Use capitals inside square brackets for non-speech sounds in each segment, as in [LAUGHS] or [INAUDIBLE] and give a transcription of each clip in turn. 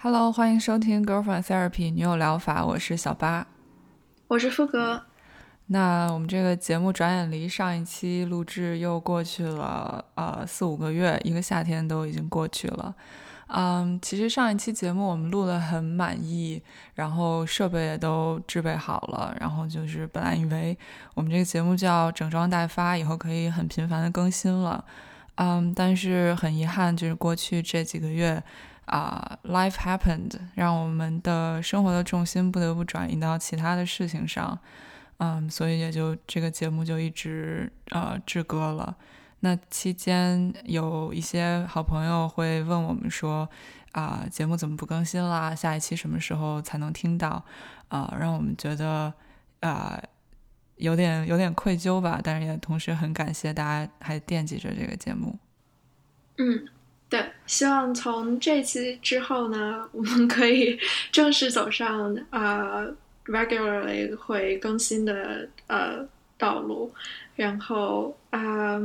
Hello，欢迎收听 Girlfriend Therapy 女友疗法，我是小八，我是富哥。那我们这个节目转眼离上一期录制又过去了呃四五个月，一个夏天都已经过去了。嗯，其实上一期节目我们录的很满意，然后设备也都制备好了，然后就是本来以为我们这个节目就要整装待发，以后可以很频繁的更新了。嗯，但是很遗憾，就是过去这几个月。啊，life happened，让我们的生活的重心不得不转移到其他的事情上，嗯，所以也就这个节目就一直呃滞搁了。那期间有一些好朋友会问我们说，啊，节目怎么不更新啦？下一期什么时候才能听到？啊，让我们觉得啊有点有点愧疚吧，但是也同时很感谢大家还惦记着这个节目。嗯。对，希望从这期之后呢，我们可以正式走上呃 regularly 会更新的呃道路。然后啊，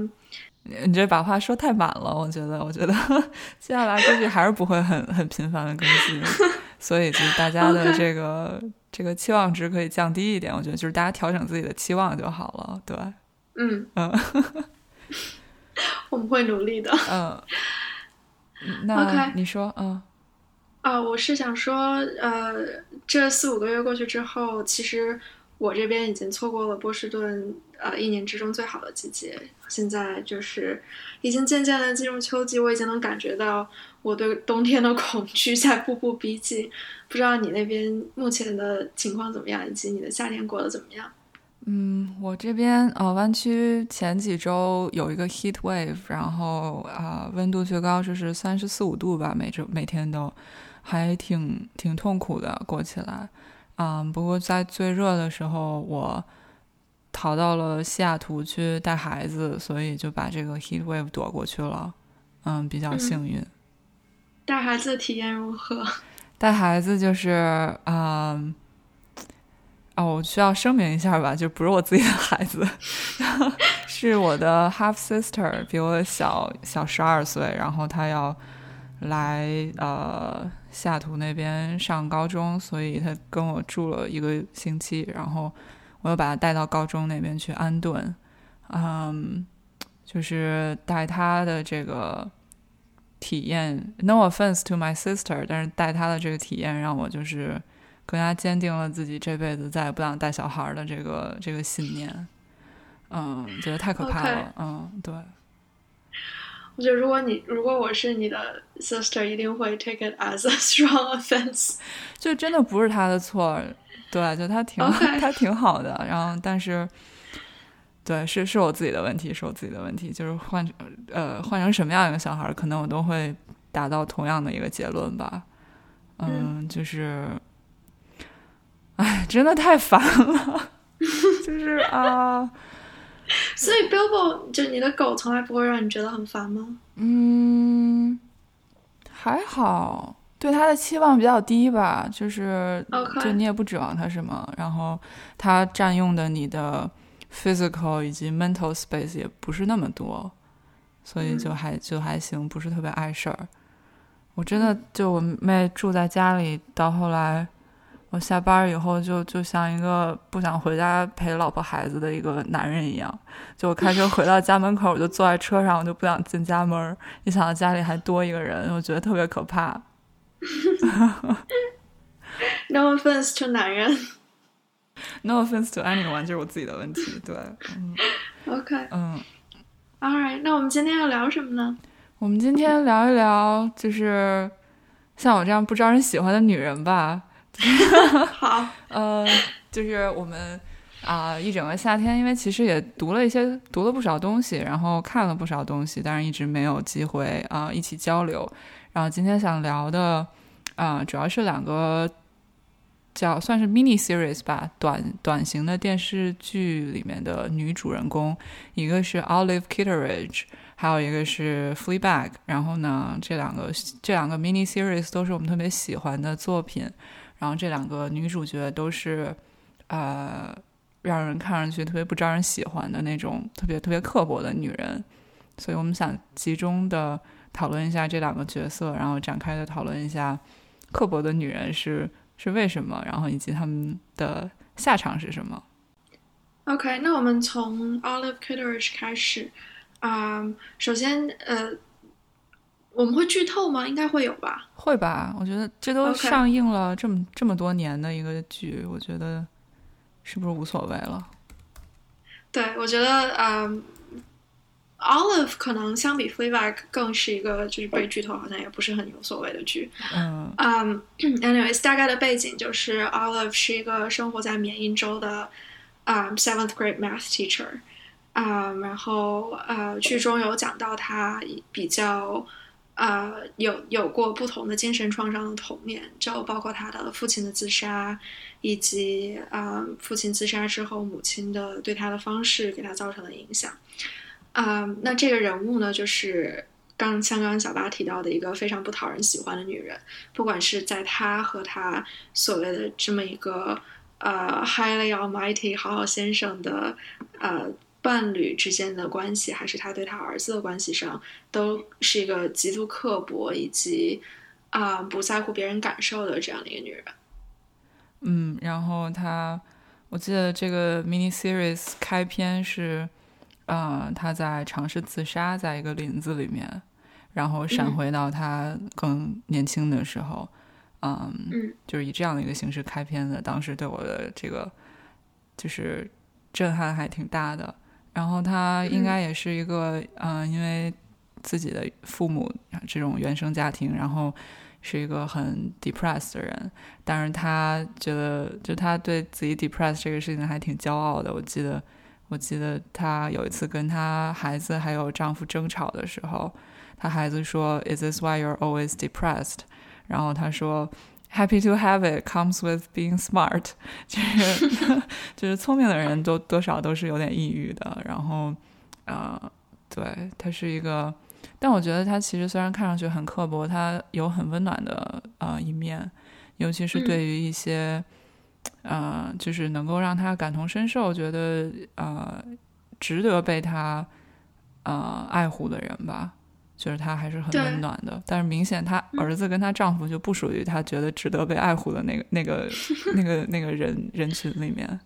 你这把话说太满了，我觉得，我觉得 [LAUGHS] 接下来估计还是不会很很频繁的更新，[LAUGHS] 所以就是大家的这个这个期望值可以降低一点。我觉得就是大家调整自己的期望就好了。对，嗯嗯，[LAUGHS] 我们会努力的。嗯。那你说，嗯，啊，我是想说，呃，这四五个月过去之后，其实我这边已经错过了波士顿，呃，一年之中最好的季节。现在就是已经渐渐的进入秋季，我已经能感觉到我对冬天的恐惧在步步逼近。不知道你那边目前的情况怎么样，以及你的夏天过得怎么样？嗯，我这边呃，湾区前几周有一个 heat wave，然后啊，温度最高就是三十四五度吧，每周每天都还挺挺痛苦的过起来。嗯，不过在最热的时候，我逃到了西雅图去带孩子，所以就把这个 heat wave 躲过去了。嗯，比较幸运。带孩子的体验如何？带孩子就是嗯。哦，我需要声明一下吧，就不是我自己的孩子，[LAUGHS] 是我的 half sister，比我小小十二岁，然后他要来呃西雅图那边上高中，所以他跟我住了一个星期，然后我又把他带到高中那边去安顿，嗯，就是带他的这个体验，no offense to my sister，但是带他的这个体验让我就是。更加坚定了自己这辈子再也不想带小孩的这个这个信念，嗯，觉得太可怕了，嗯，对。我觉得如果你如果我是你的 sister，一定会 take it as a strong [LAUGHS] offense。就真的不是他的错，对，就他挺 [LAUGHS] 他挺好的，然后但是，对，是是我自己的问题，是我自己的问题，就是换呃换成什么样一个小孩，可能我都会达到同样的一个结论吧，嗯，就是。哎，真的太烦了，[LAUGHS] 就是啊。所以 Bilbo 就你的狗从来不会让你觉得很烦吗？嗯，还好，对它的期望比较低吧，就是就你也不指望它什么，然后它占用的你的 physical 以及 mental space 也不是那么多，所以就还就还行，不是特别碍事儿。我真的就我妹住在家里，到后来。我下班以后就就像一个不想回家陪老婆孩子的一个男人一样，就我开车回到家门口，我就坐在车上，我就不想进家门。一想到家里还多一个人，我觉得特别可怕。No offense to 男人。[LAUGHS] No offense to anyone，就是我自己的问题。对，嗯。[LAUGHS] OK。嗯。All right，那我们今天要聊什么呢？我们今天聊一聊，就是像我这样不招人喜欢的女人吧。[LAUGHS] 好，[LAUGHS] 呃，就是我们啊，一整个夏天，因为其实也读了一些，读了不少东西，然后看了不少东西，但是一直没有机会啊一起交流。然后今天想聊的啊，主要是两个叫算是 mini series 吧，短短型的电视剧里面的女主人公，一个是 Olive Kitteridge，还有一个是 Fleabag。然后呢，这两个这两个 mini series 都是我们特别喜欢的作品。然后这两个女主角都是，呃，让人看上去特别不招人喜欢的那种，特别特别刻薄的女人，所以我们想集中的讨论一下这两个角色，然后展开的讨论一下刻薄的女人是是为什么，然后以及他们的下场是什么。OK，那我们从 Olive Kitteridge 开始啊。首先，呃，我们会剧透吗？应该会有吧。会吧？我觉得这都上映了这么这么多年的一个剧，我觉得是不是无所谓了？对，我觉得，嗯，Olive 可能相比 Fleabag 更是一个就是被剧透好像也不是很有所谓的剧。嗯嗯，anyways，大概的背景就是 Olive 是一个生活在缅因州的。啊，seventh grade math teacher，啊，然后呃，剧中有讲到他比较呃有有过不同的精神创伤的童年，就包括他的父亲的自杀，以及啊父亲自杀之后母亲的对他的方式给他造成的影响。啊，那这个人物呢，就是刚像刚刚小八提到的一个非常不讨人喜欢的女人，不管是在他和他所谓的这么一个。呃，highly almighty 好好先生的呃伴侣之间的关系，还是他对他儿子的关系上，都是一个极度刻薄以及啊不在乎别人感受的这样的一个女人。嗯，然后他，我记得这个 mini series 开篇是，呃，他在尝试自杀，在一个林子里面，然后闪回到他更年轻的时候。嗯，就是以这样的一个形式开篇的，当时对我的这个就是震撼还挺大的。然后他应该也是一个，嗯，因为自己的父母这种原生家庭，然后是一个很 depressed 的人，但是他觉得，就他对自己 depressed 这个事情还挺骄傲的。我记得，我记得他有一次跟他孩子还有丈夫争吵的时候，他孩子说：“Is this why you're always depressed？” 然后他说：“Happy to have it comes with being smart。[LAUGHS] ”就是就是聪明的人都多少都是有点抑郁的。然后，呃，对他是一个，但我觉得他其实虽然看上去很刻薄，他有很温暖的呃一面，尤其是对于一些呃，就是能够让他感同身受，觉得呃值得被他呃爱护的人吧。就是她还是很温暖的，但是明显她儿子跟她丈夫就不属于她觉得值得被爱护的那个、那个、[LAUGHS] 那个、那个人人群里面。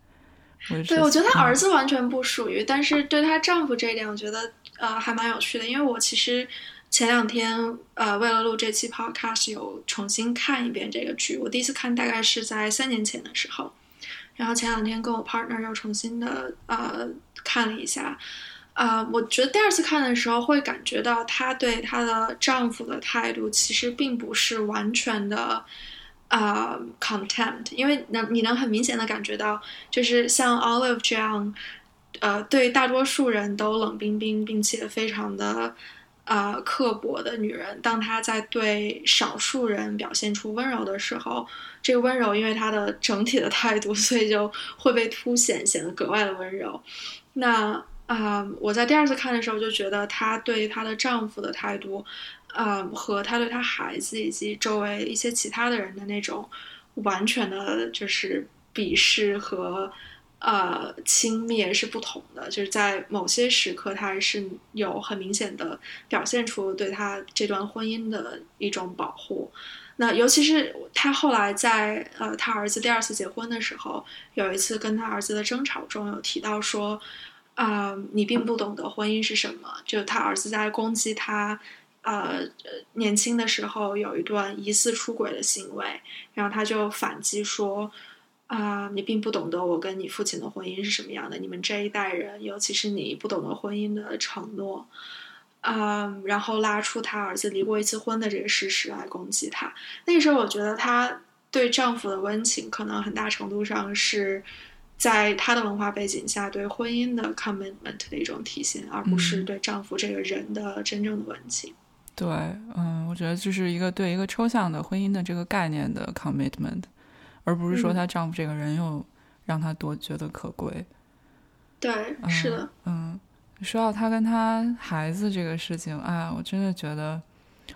对，我觉得她儿子完全不属于，但是对她丈夫这一点，我觉得呃还蛮有趣的。因为我其实前两天呃为了录这期 podcast 有重新看一遍这个剧，我第一次看大概是在三年前的时候，然后前两天跟我 partner 又重新的呃看了一下。啊，我觉得第二次看的时候会感觉到她对她的丈夫的态度其实并不是完全的啊 contempt，因为能你能很明显的感觉到，就是像 Olive 这样，呃，对大多数人都冷冰冰并且非常的啊刻薄的女人，当她在对少数人表现出温柔的时候，这个温柔因为她的整体的态度，所以就会被凸显，显得格外的温柔。那。啊，我在第二次看的时候就觉得她对她的丈夫的态度，啊，和她对她孩子以及周围一些其他的人的那种完全的，就是鄙视和呃轻蔑是不同的。就是在某些时刻，她还是有很明显的表现出对她这段婚姻的一种保护。那尤其是她后来在呃她儿子第二次结婚的时候，有一次跟她儿子的争吵中有提到说。啊，你并不懂得婚姻是什么。就他儿子在攻击他，呃，年轻的时候有一段疑似出轨的行为，然后他就反击说：“啊，你并不懂得我跟你父亲的婚姻是什么样的。你们这一代人，尤其是你，不懂得婚姻的承诺。”啊，然后拉出他儿子离过一次婚的这个事实来攻击他。那个时候，我觉得她对丈夫的温情，可能很大程度上是。在她的文化背景下，对婚姻的 commitment 的一种体现，而不是对丈夫这个人的真正的温情。对，嗯，我觉得就是一个对一个抽象的婚姻的这个概念的 commitment，而不是说她丈夫这个人又让她多觉得可贵。对，是的。嗯，说到她跟她孩子这个事情，哎，我真的觉得，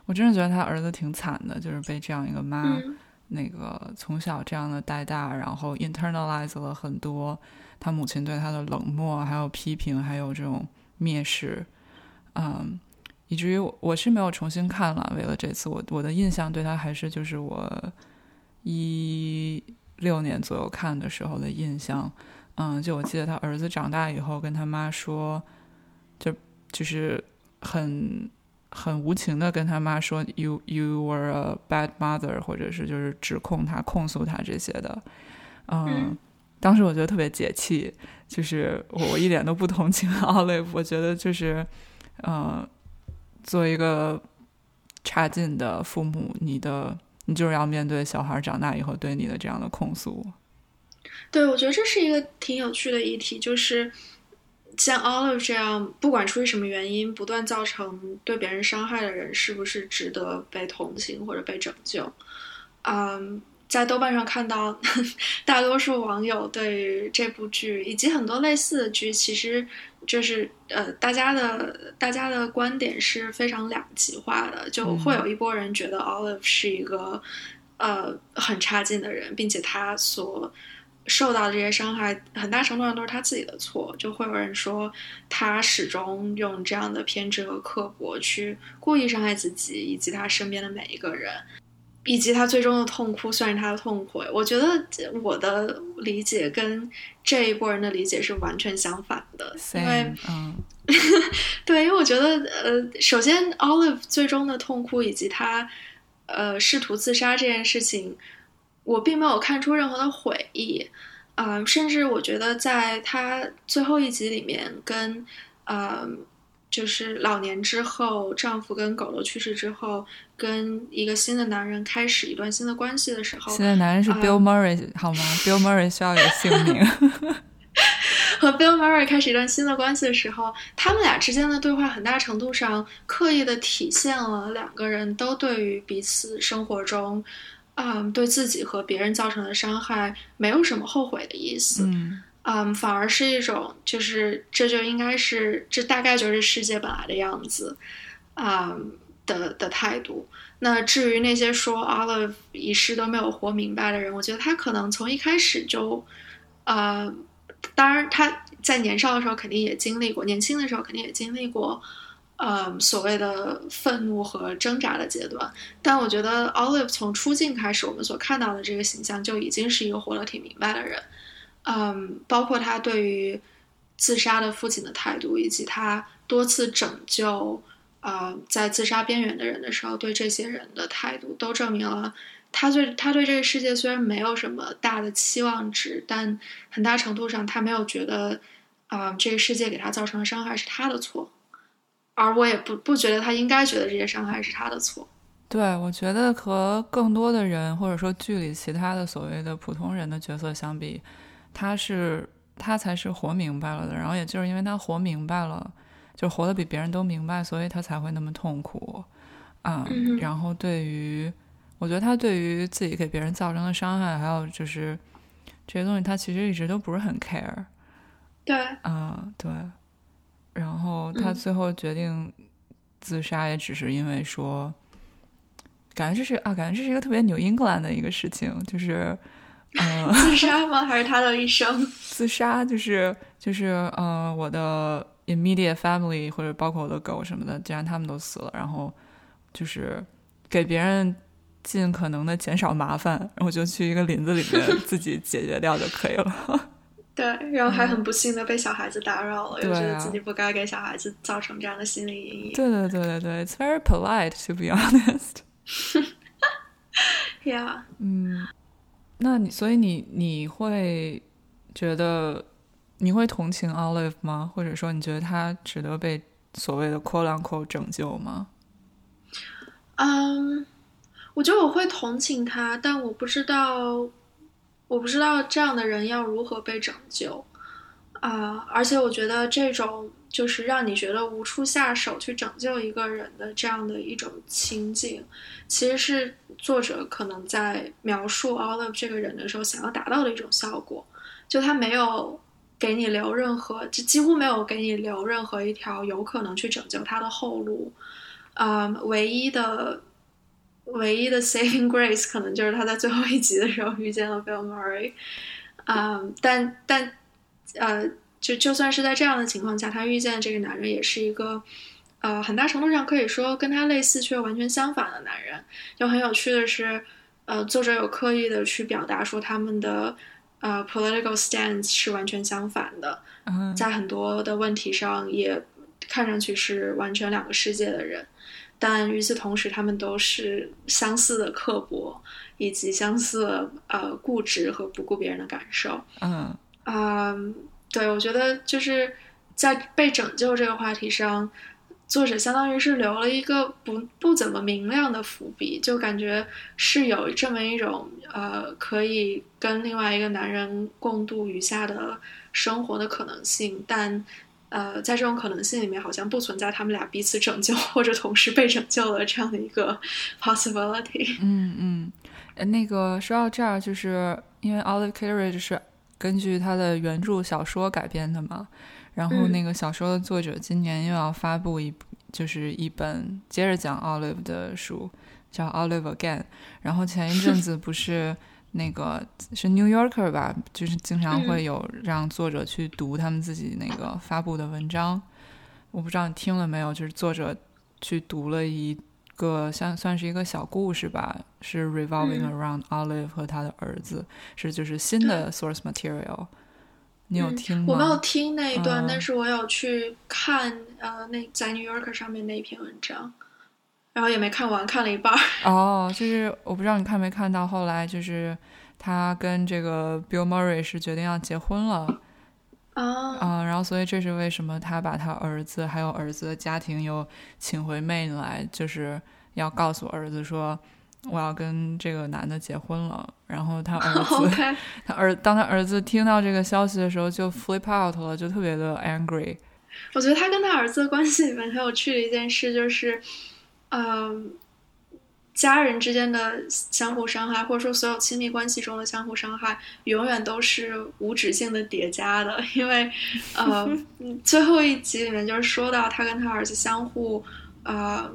我真的觉得她儿子挺惨的，就是被这样一个妈。那个从小这样的带大，然后 internalize 了很多他母亲对他的冷漠，还有批评，还有这种蔑视。嗯，以至于我我是没有重新看了。为了这次，我我的印象对他还是就是我一六年左右看的时候的印象。嗯，就我记得他儿子长大以后跟他妈说，就就是很很无情的跟他妈说，you you were a bad mother，或者是就是指控他、控诉他这些的。嗯，当时我觉得特别解气，就是我我一点都不同情 Olive，[LAUGHS] 我觉得就是嗯。做一个差劲的父母，你的你就是要面对小孩长大以后对你的这样的控诉。对，我觉得这是一个挺有趣的议题，就是像 Olive 这样，不管出于什么原因，不断造成对别人伤害的人，是不是值得被同情或者被拯救？嗯。在豆瓣上看到，[LAUGHS] 大多数网友对于这部剧以及很多类似的剧，其实就是呃，大家的大家的观点是非常两极化的。就会有一波人觉得 Olive 是一个呃很差劲的人，并且他所受到的这些伤害，很大程度上都是他自己的错。就会有人说他始终用这样的偏执和刻薄去故意伤害自己以及他身边的每一个人。以及他最终的痛哭算是他的痛悔，我觉得我的理解跟这一波人的理解是完全相反的，因为，嗯 [LAUGHS] 对，因为我觉得，呃，首先，Olive 最终的痛哭以及他，呃，试图自杀这件事情，我并没有看出任何的悔意，啊，甚至我觉得在他最后一集里面跟，呃。就是老年之后，丈夫跟狗狗去世之后，跟一个新的男人开始一段新的关系的时候，新的男人是 Bill Murray 好吗？Bill Murray 需要有姓名。[LAUGHS] 和 Bill Murray 开始一段新的关系的时候，他们俩之间的对话很大程度上刻意的体现了两个人都对于彼此生活中，嗯，对自己和别人造成的伤害没有什么后悔的意思。嗯。嗯，反而是一种，就是这就应该是，这大概就是世界本来的样子，啊的的态度。那至于那些说 Olive 一世都没有活明白的人，我觉得他可能从一开始就，呃，当然他在年少的时候肯定也经历过，年轻的时候肯定也经历过，呃，所谓的愤怒和挣扎的阶段。但我觉得 Olive 从出镜开始，我们所看到的这个形象就已经是一个活得挺明白的人。嗯，包括他对于自杀的父亲的态度，以及他多次拯救呃在自杀边缘的人的时候，对这些人的态度，都证明了他对他对这个世界虽然没有什么大的期望值，但很大程度上他没有觉得啊这个世界给他造成的伤害是他的错，而我也不不觉得他应该觉得这些伤害是他的错。对，我觉得和更多的人或者说剧里其他的所谓的普通人的角色相比。他是他才是活明白了的，然后也就是因为他活明白了，就活得比别人都明白，所以他才会那么痛苦啊。然后对于，我觉得他对于自己给别人造成的伤害，还有就是这些东西，他其实一直都不是很 care。对，啊，对。然后他最后决定自杀，也只是因为说，感觉这是啊，感觉这是一个特别 New England 的一个事情，就是。呃 [LAUGHS] 自杀吗？还是他的一生？[LAUGHS] 自杀就是就是呃，我的 immediate family 或者包括我的狗什么的，既然他们都死了，然后就是给别人尽可能的减少麻烦，然后就去一个林子里面 [LAUGHS] 自己解决掉就可以了。对，然后还很不幸的被小孩子打扰了，又觉得自己不该给小孩子造成这样的心理阴影。对对对对对，It's very polite to be [LAUGHS] honest. [LAUGHS] Yeah，嗯。那你所以你你会觉得你会同情 Olive 吗？或者说你觉得他值得被所谓的 “quote unquote” 拯救吗？嗯，我觉得我会同情他，但我不知道我不知道这样的人要如何被拯救啊！而且我觉得这种就是让你觉得无处下手去拯救一个人的这样的一种情景，其实是。作者可能在描述 Olive 这个人的时候，想要达到的一种效果，就他没有给你留任何，就几乎没有给你留任何一条有可能去拯救他的后路。嗯，唯一的、唯一的 saving grace 可能就是他在最后一集的时候遇见了 Bill Murray。嗯，但但呃，就就算是在这样的情况下，他遇见的这个男人也是一个呃，很大程度上可以说跟他类似却完全相反的男人。就很有趣的是，呃，作者有刻意的去表达说他们的呃 political stance 是完全相反的，在很多的问题上也看上去是完全两个世界的人。但与此同时，他们都是相似的刻薄，以及相似的呃固执和不顾别人的感受。嗯啊，对，我觉得就是在被拯救这个话题上，作者相当于是留了一个不不怎么明亮的伏笔，就感觉是有这么一种呃可以跟另外一个男人共度余下的生活的可能性，但。呃，在这种可能性里面，好像不存在他们俩彼此拯救或者同时被拯救了这样的一个 possibility。嗯嗯，那个说到这儿，就是因为 Olive Kitteridge 是根据他的原著小说改编的嘛，然后那个小说的作者今年又要发布一就是一本接着讲 Olive 的书，叫 Olive Again。然后前一阵 [LAUGHS] 子不是。那个是 New Yorker 吧，就是经常会有让作者去读他们自己那个发布的文章。我不知道你听了没有，就是作者去读了一个像算是一个小故事吧，是 revolving around Olive 和他的儿子，是就是新的 source material。你有听吗？我没有听那一段，但是我有去看呃那在 New Yorker 上面那一篇文章。然后也没看完，看了一半儿。[LAUGHS] 哦，就是我不知道你看没看到，后来就是他跟这个 Bill Murray 是决定要结婚了。啊啊，然后所以这是为什么他把他儿子还有儿子的家庭又请回 Maine 来，就是要告诉儿子说我要跟这个男的结婚了。然后他儿子，[LAUGHS] 他儿当他儿子听到这个消息的时候就 flip out 了，就特别的 angry。我觉得他跟他儿子的关系里面很有趣的一件事就是。嗯，家人之间的相互伤害，或者说所有亲密关系中的相互伤害，永远都是无止境的叠加的。因为，[LAUGHS] 呃，最后一集里面就是说到他跟他儿子相互，呃，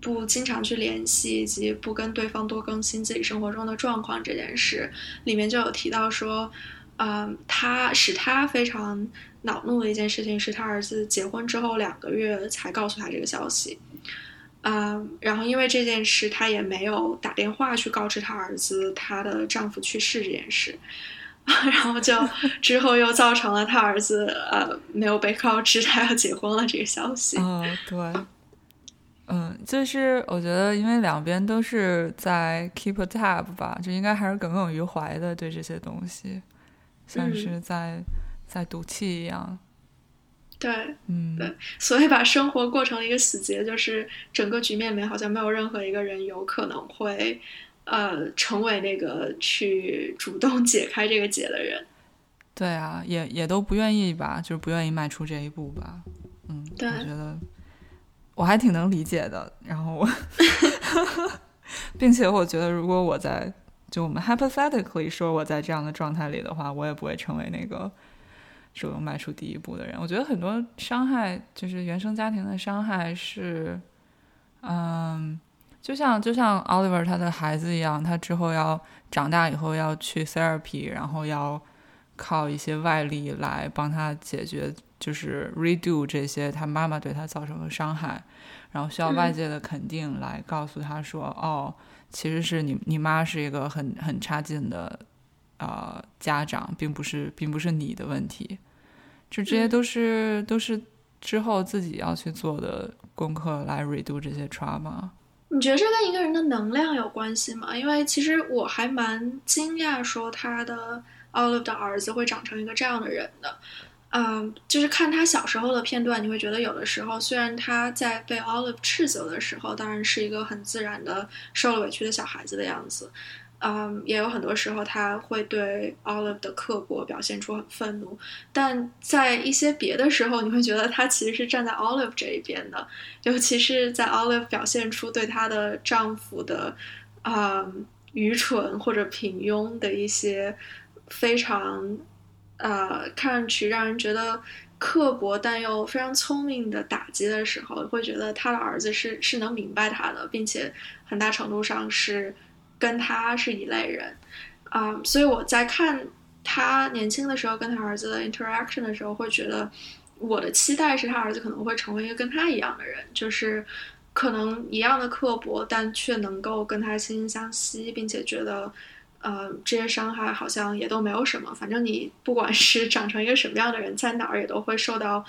不经常去联系，以及不跟对方多更新自己生活中的状况这件事，里面就有提到说，嗯，他使他非常恼怒的一件事情是他儿子结婚之后两个月才告诉他这个消息。嗯，然后因为这件事，她也没有打电话去告知她儿子她的丈夫去世这件事，[LAUGHS] 然后就 [LAUGHS] 之后又造成了她儿子呃没有被告知她要结婚了这个消息。嗯，对，嗯，就是我觉得因为两边都是在 keep a tab 吧，就应该还是耿耿于怀的对这些东西，像是在在赌气一样。对，嗯，对，所以把生活过成了一个死结，就是整个局面里面好像没有任何一个人有可能会，呃，成为那个去主动解开这个结的人。对啊，也也都不愿意吧，就是不愿意迈出这一步吧。嗯，对，我觉得我还挺能理解的。然后我，[LAUGHS] 并且我觉得，如果我在就我们 hypothetically 说我在这样的状态里的话，我也不会成为那个。主动迈出第一步的人，我觉得很多伤害就是原生家庭的伤害是，嗯，就像就像 Oliver 他的孩子一样，他之后要长大以后要去 therapy，然后要靠一些外力来帮他解决，就是 redo 这些他妈妈对他造成的伤害，然后需要外界的肯定来告诉他说，哦，其实是你你妈是一个很很差劲的。呃，家长并不是，并不是你的问题，就这些都是都是之后自己要去做的功课来 redo 这些 trauma。你觉得这跟一个人的能量有关系吗？因为其实我还蛮惊讶，说他的 Olive 的儿子会长成一个这样的人的。嗯，就是看他小时候的片段，你会觉得有的时候，虽然他在被 Olive 斥责的时候，当然是一个很自然的受了委屈的小孩子的样子。嗯，也有很多时候他会对 Olive 的刻薄表现出很愤怒，但在一些别的时候，你会觉得他其实是站在 Olive 这一边的，尤其是在 Olive 表现出对她的丈夫的啊愚蠢或者平庸的一些非常呃看上去让人觉得刻薄但又非常聪明的打击的时候，会觉得他的儿子是是能明白他的，并且很大程度上是。跟他是一类人，啊，所以我在看他年轻的时候跟他儿子的 interaction 的时候，会觉得，我的期待是他儿子可能会成为一个跟他一样的人，就是可能一样的刻薄，但却能够跟他惺惺相惜，并且觉得，呃，这些伤害好像也都没有什么。反正你不管是 [LAUGHS] 长成一个什么样的人，在哪儿也都会受到，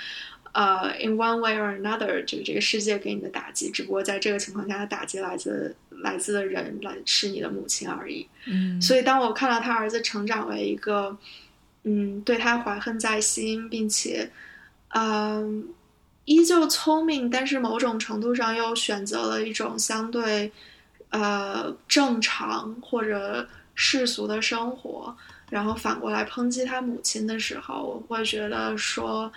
呃，in one way or another，这个这个世界给你的打击。只不过在这个情况下的打击来自来自的人来是你的母亲而已。嗯，所以当我看到他儿子成长为一个，嗯，对他怀恨在心，并且。嗯，依旧聪明，但是某种程度上又选择了一种相对呃正常或者世俗的生活，然后反过来抨击他母亲的时候，我会觉得说，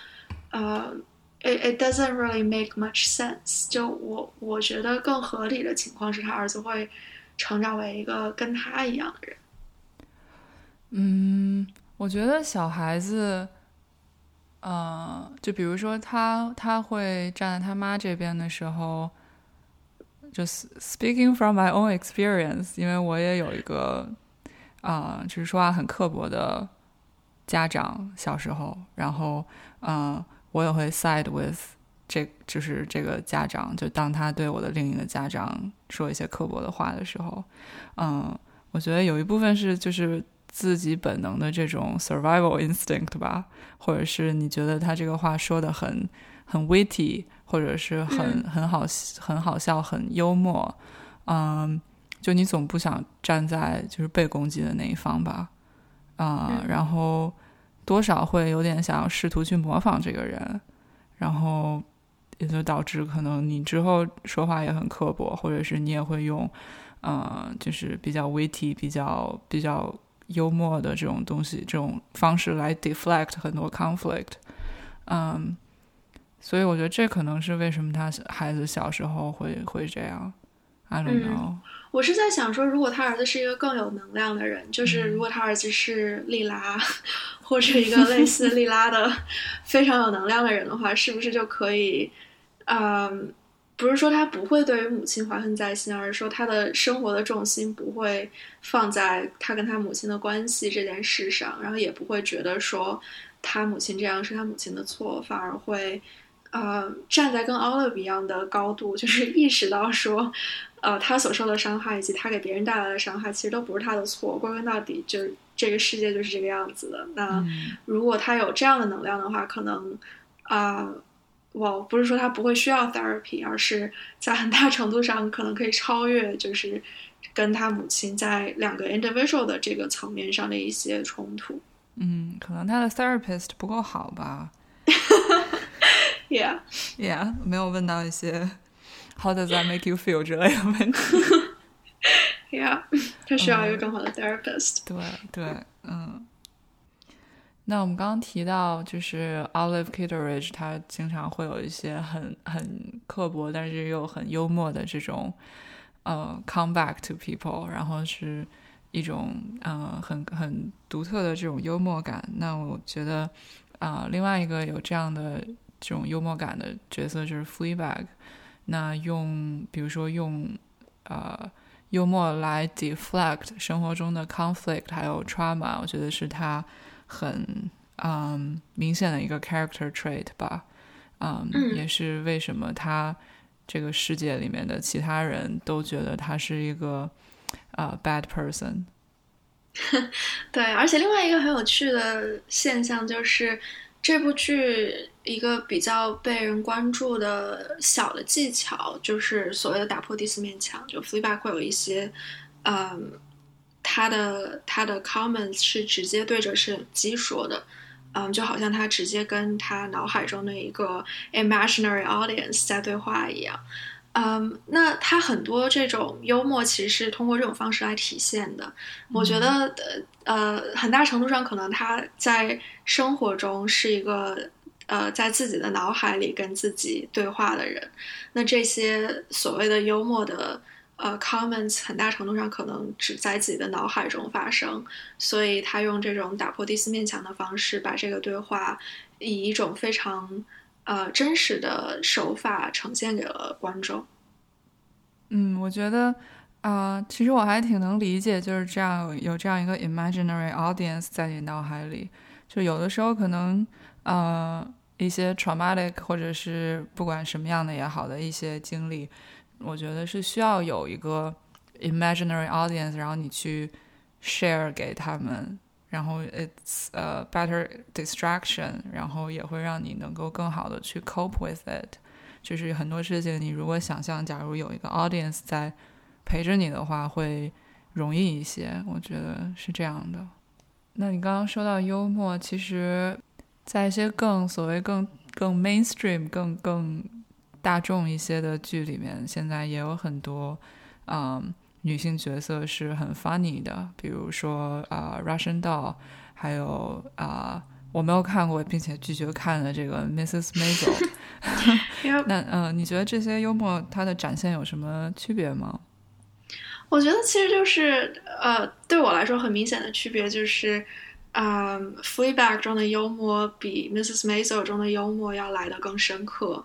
呃，it it doesn't really make much sense。就我我觉得更合理的情况是他儿子会成长为一个跟他一样的人。嗯，我觉得小孩子。呃，就比如说他他会站在他妈这边的时候，就 speaking from my own experience，因为我也有一个啊，就是说话很刻薄的家长，小时候，然后嗯，我也会 side with 这就是这个家长，就当他对我的另一个家长说一些刻薄的话的时候，嗯，我觉得有一部分是就是。自己本能的这种 survival instinct 吧，或者是你觉得他这个话说的很很 witty，或者是很很好很好笑很幽默，嗯，就你总不想站在就是被攻击的那一方吧，啊，然后多少会有点想要试图去模仿这个人，然后也就导致可能你之后说话也很刻薄，或者是你也会用，呃，就是比较 witty，比较比较。幽默的这种东西，这种方式来 deflect 很多 conflict，嗯，所以我觉得这可能是为什么他孩子小时候会会这样。I don't know。我是在想说，如果他儿子是一个更有能量的人，就是如果他儿子是莉拉，或者一个 [LAUGHS] 类似莉拉的非常有能量的人的话，是不是就可以，嗯。不是说他不会对于母亲怀恨在心，而是说他的生活的重心不会放在他跟他母亲的关系这件事上，然后也不会觉得说他母亲这样是他母亲的错，反而会呃站在跟 Olive 一样的高度，就是意识到说，呃他所受的伤害以及他给别人带来的伤害，其实都不是他的错，归根到底就是这个世界就是这个样子的。那如果他有这样的能量的话，可能啊。我不是说他不会需要 therapy，而是在很大程度上可能可以超越，就是跟他母亲在两个 individual 的这个层面上的一些冲突。嗯，可能他的 therapist 不够好吧？[LAUGHS] Yeah，Yeah，没有问到一些 How does that make you feel 之类的问题。Yeah，他需要一个更好的 therapist。对对，嗯。那我们刚刚提到，就是 Olive Kitteridge，他经常会有一些很很刻薄，但是又很幽默的这种呃 come back to people，然后是一种呃很很独特的这种幽默感。那我觉得啊，另外一个有这样的这种幽默感的角色就是 Fleabag。那用比如说用呃幽默来 deflect 生活中的 conflict 还有 trauma，我觉得是他。很嗯明显的一个 character trait 吧，嗯，也是为什么他这个世界里面的其他人都觉得他是一个啊 bad person。[LAUGHS] 对，而且另外一个很有趣的现象就是这部剧一个比较被人关注的小的技巧，就是所谓的打破第四面墙，就 f l e a b a c k 会有一些嗯。他的他的 comments 是直接对着摄影机说的，嗯，就好像他直接跟他脑海中的一个 imaginary audience 在对话一样，嗯，那他很多这种幽默其实是通过这种方式来体现的。我觉得，呃，很大程度上可能他在生活中是一个呃在自己的脑海里跟自己对话的人，那这些所谓的幽默的。呃，comments 很大程度上可能只在自己的脑海中发生，所以他用这种打破第四面墙的方式，把这个对话以一种非常呃真实的手法呈现给了观众。嗯，我觉得啊，其实我还挺能理解，就是这样有这样一个 imaginary audience 在你脑海里，就有的时候可能呃，一些 traumatic 或者是不管什么样的也好的一些经历，我觉得是需要有一个 imaginary audience，然后你去 share 给他们，然后 it's a better distraction，然后也会让你能够更好的去 cope with it。就是很多事情，你如果想象，假如有一个 audience 在陪着你的话，会容易一些。我觉得是这样的。那你刚刚说到幽默，其实。在一些更所谓更更 mainstream、更更大众一些的剧里面，现在也有很多嗯女性角色是很 funny 的，比如说啊 Russian Doll，还有啊我没有看过并且拒绝看的这个 Mrs. Maisel。[LAUGHS] [LAUGHS] 那嗯，你觉得这些幽默它的展现有什么区别吗？我觉得其实就是呃，对我来说很明显的区别就是。嗯，Fleabag 中的幽默比 Mrs. Maisel 中的幽默要来的更深刻，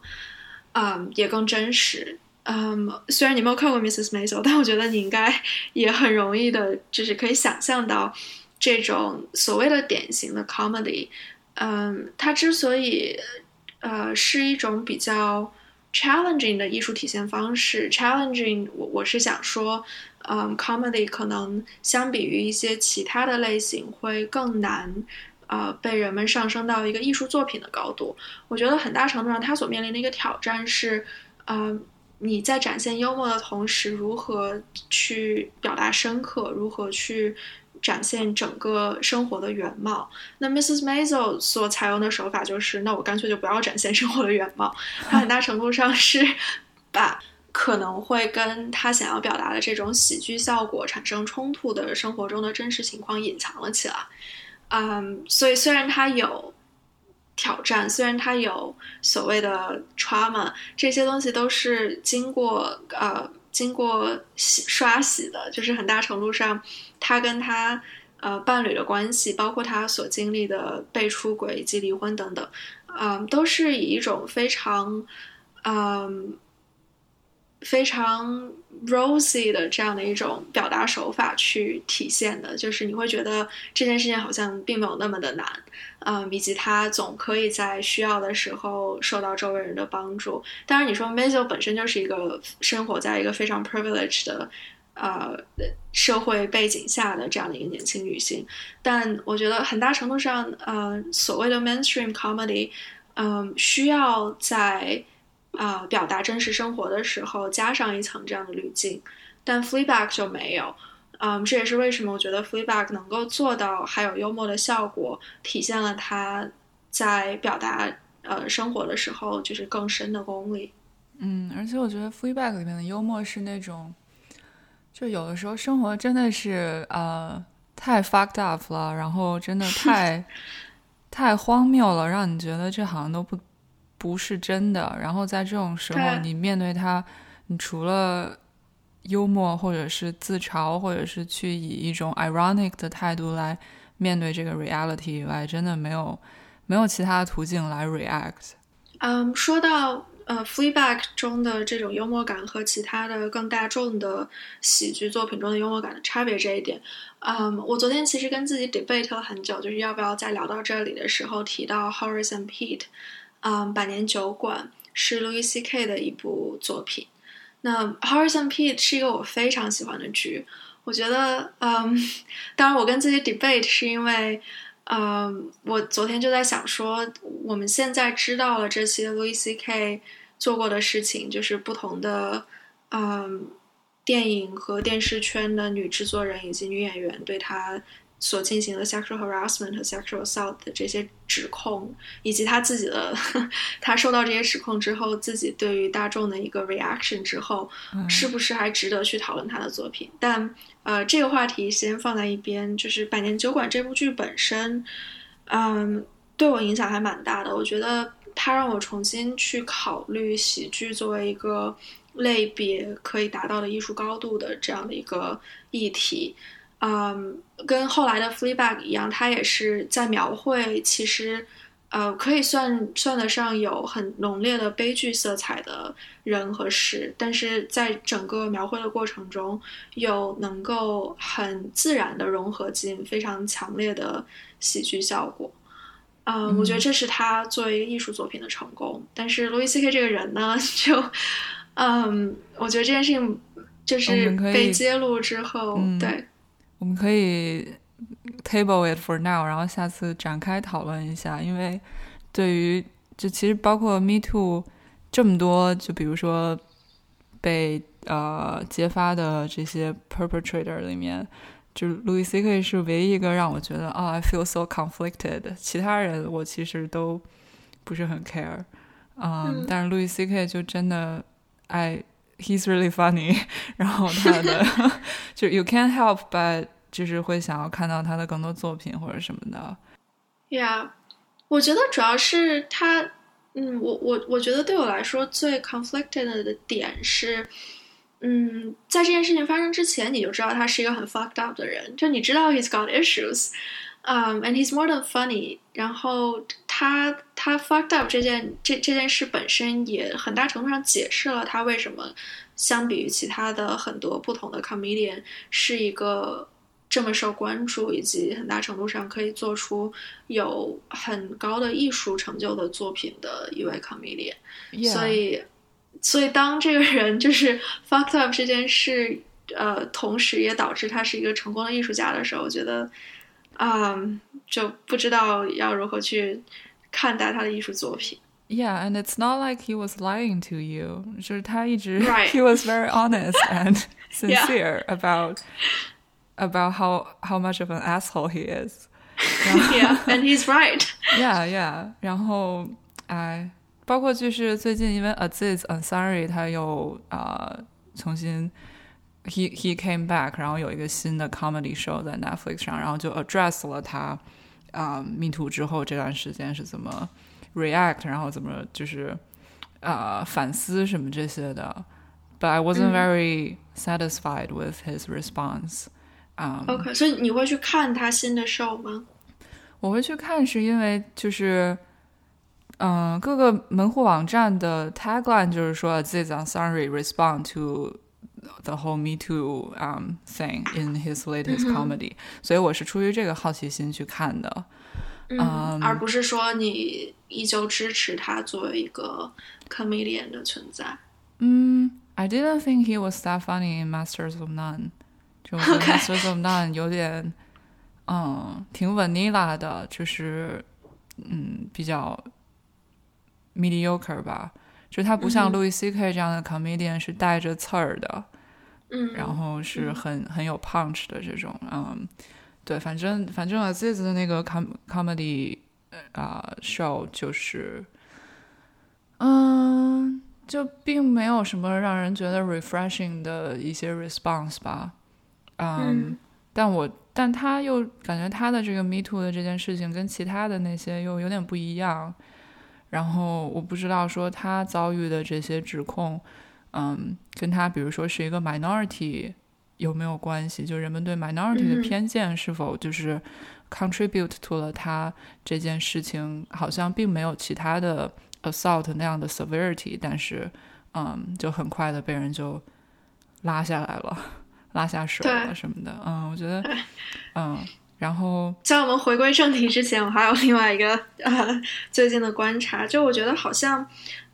嗯，也更真实。嗯，虽然你没有看过 Mrs. Maisel，但我觉得你应该也很容易的，就是可以想象到这种所谓的典型的 comedy。嗯，它之所以呃是一种比较 challenging 的艺术体现方式，challenging，我我是想说。嗯，comedy 可能相比于一些其他的类型会更难，呃，被人们上升到一个艺术作品的高度。我觉得很大程度上，它所面临的一个挑战是，嗯，你在展现幽默的同时，如何去表达深刻，如何去展现整个生活的原貌。那 Mrs. Maisel 所采用的手法就是，那我干脆就不要展现生活的原貌。它很大程度上是把。可能会跟他想要表达的这种喜剧效果产生冲突的生活中的真实情况隐藏了起来，嗯，所以虽然他有挑战，虽然他有所谓的 trauma，这些东西都是经过呃经过洗刷洗的，就是很大程度上他跟他呃伴侣的关系，包括他所经历的被出轨以及离婚等等，嗯，都是以一种非常嗯。非常 rosy 的这样的一种表达手法去体现的，就是你会觉得这件事情好像并没有那么的难，嗯，以及他总可以在需要的时候受到周围人的帮助。当然，你说 Maisel 本身就是一个生活在一个非常 privileged 的呃社会背景下的这样的一个年轻女性，但我觉得很大程度上，呃，所谓的 mainstream comedy，嗯，需要在。啊，表达真实生活的时候加上一层这样的滤镜，但 Fleabag 就没有。嗯，这也是为什么我觉得 Fleabag 能够做到还有幽默的效果，体现了他在表达呃生活的时候就是更深的功力。嗯，而且我觉得 Fleabag 里面的幽默是那种，就有的时候生活真的是呃太 fucked up 了，然后真的太 [LAUGHS] 太荒谬了，让你觉得这好像都不。不是真的，然后在这种时候，你面对他，你除了幽默，或者是自嘲，或者是去以一种 ironic 的态度来面对这个 reality 以外，真的没有没有其他的途径来 react。嗯，说到呃 Fleabag 中的这种幽默感和其他的更大众的喜剧作品中的幽默感的差别这一点，嗯，我昨天其实跟自己 debate 了很久，就是要不要在聊到这里的时候提到 Horace and Pete。嗯，百年酒馆是 Louis C.K. 的一部作品。那《Horace and Pete》是一个我非常喜欢的剧。我觉得，嗯，当然我跟自己 debate 是因为，嗯，我昨天就在想说，我们现在知道了这些 Louis C.K. 做过的事情，就是不同的，嗯，电影和电视圈的女制作人以及女演员对他。所进行的 sexual harassment 和 sexual assault 的这些指控，以及他自己的 [LAUGHS] 他受到这些指控之后，自己对于大众的一个 reaction 之后，是不是还值得去讨论他的作品？但呃，这个话题先放在一边。就是《百年酒馆》这部剧本身，嗯，对我影响还蛮大的。我觉得它让我重新去考虑喜剧作为一个类别可以达到的艺术高度的这样的一个议题。嗯，跟后来的《Fleabag》一样，它也是在描绘其实，呃，可以算算得上有很浓烈的悲剧色彩的人和事，但是在整个描绘的过程中，又能够很自然的融合进非常强烈的喜剧效果。嗯，我觉得这是他作为一个艺术作品的成功。但是路易 C K 这个人呢，[LAUGHS] 就，嗯，我觉得这件事情就是被揭露之后，对，我们可以 table it for now，然后下次展开讨论一下。因为对于就其实包括 Me Too 这么多，就比如说被呃揭发的这些 perpetrator 里面。就 Louis C.K. 是唯一一个让我觉得啊，I feel so conflicted。其他人我其实都不是很 care，嗯，但是 Louis C.K. 就真的爱，he's really funny。[LAUGHS] 然后他的 [LAUGHS] 就 you can't help but 就是会想要看到他的更多作品或者什么的。Yeah，我觉得主要是他，嗯，我我我觉得对我来说最 conflicted 的点是。嗯，在这件事情发生之前，你就知道他是一个很 fucked up 的人。就你知道 he's got issues，嗯，and he's more than funny。然后他他 fucked up 这件这这件事本身也很大程度上解释了他为什么相比于其他的很多不同的 comedian 是一个这么受关注，以及很大程度上可以做出有很高的艺术成就的作品的一位 comedian。所以。所以，当这个人就是 fucked up 这件事，呃，同时也导致他是一个成功的艺术家的时候，我觉得，嗯，就不知道要如何去看待他的艺术作品。Yeah, and it's not like he was lying to you. 就是他一直 right. he [LAUGHS] was very honest and [LAUGHS] sincere yeah. about about how how much of an asshole he is. [LAUGHS] yeah, and he's right. Yeah, yeah. 然后，哎。包括就是最近，因为 Aziz Ansari 他又啊重新 he he came back，然后有一个新的 comedy show 在 Netflix 上，然后就 address 了他啊 Me Too 之后这段时间是怎么 react，然后怎么就是啊反思什么这些的。But I wasn't very satisfied with his response. OK，所以你会去看他新的 show 吗？我会去看，是因为就是。嗯，各个门户网站的 tagline 就是说，This Ansari respond to the whole Me Too um thing in his latest comedy，所以我是出于这个好奇心去看的，嗯，而不是说你依旧支持他作为一个 comedian 的存在。嗯，I didn't think he was that funny in Masters of None，就 Masters of None 有点，嗯，挺 vanilla 的，就是嗯比较。mediocre 吧，就他不像 Louis C.K. 这样的 comedian 是带着刺儿的，嗯，然后是很很有 punch 的这种，嗯，对，反正反正 Aziz 的那个 com comedy 啊 show 就是，嗯，就并没有什么让人觉得 refreshing 的一些 response 吧，嗯，但我但他又感觉他的这个 Me Too 的这件事情跟其他的那些又有点不一样。然后我不知道说他遭遇的这些指控，嗯，跟他比如说是一个 minority 有没有关系？就人们对 minority 的偏见是否就是 contribute to 了他这件事情？好像并没有其他的 assault 那样的 severity，但是嗯，就很快的被人就拉下来了，[LAUGHS] 拉下水了什么的。嗯，我觉得，嗯。然后，在我们回归正题之前，我还有另外一个呃最近的观察，就我觉得好像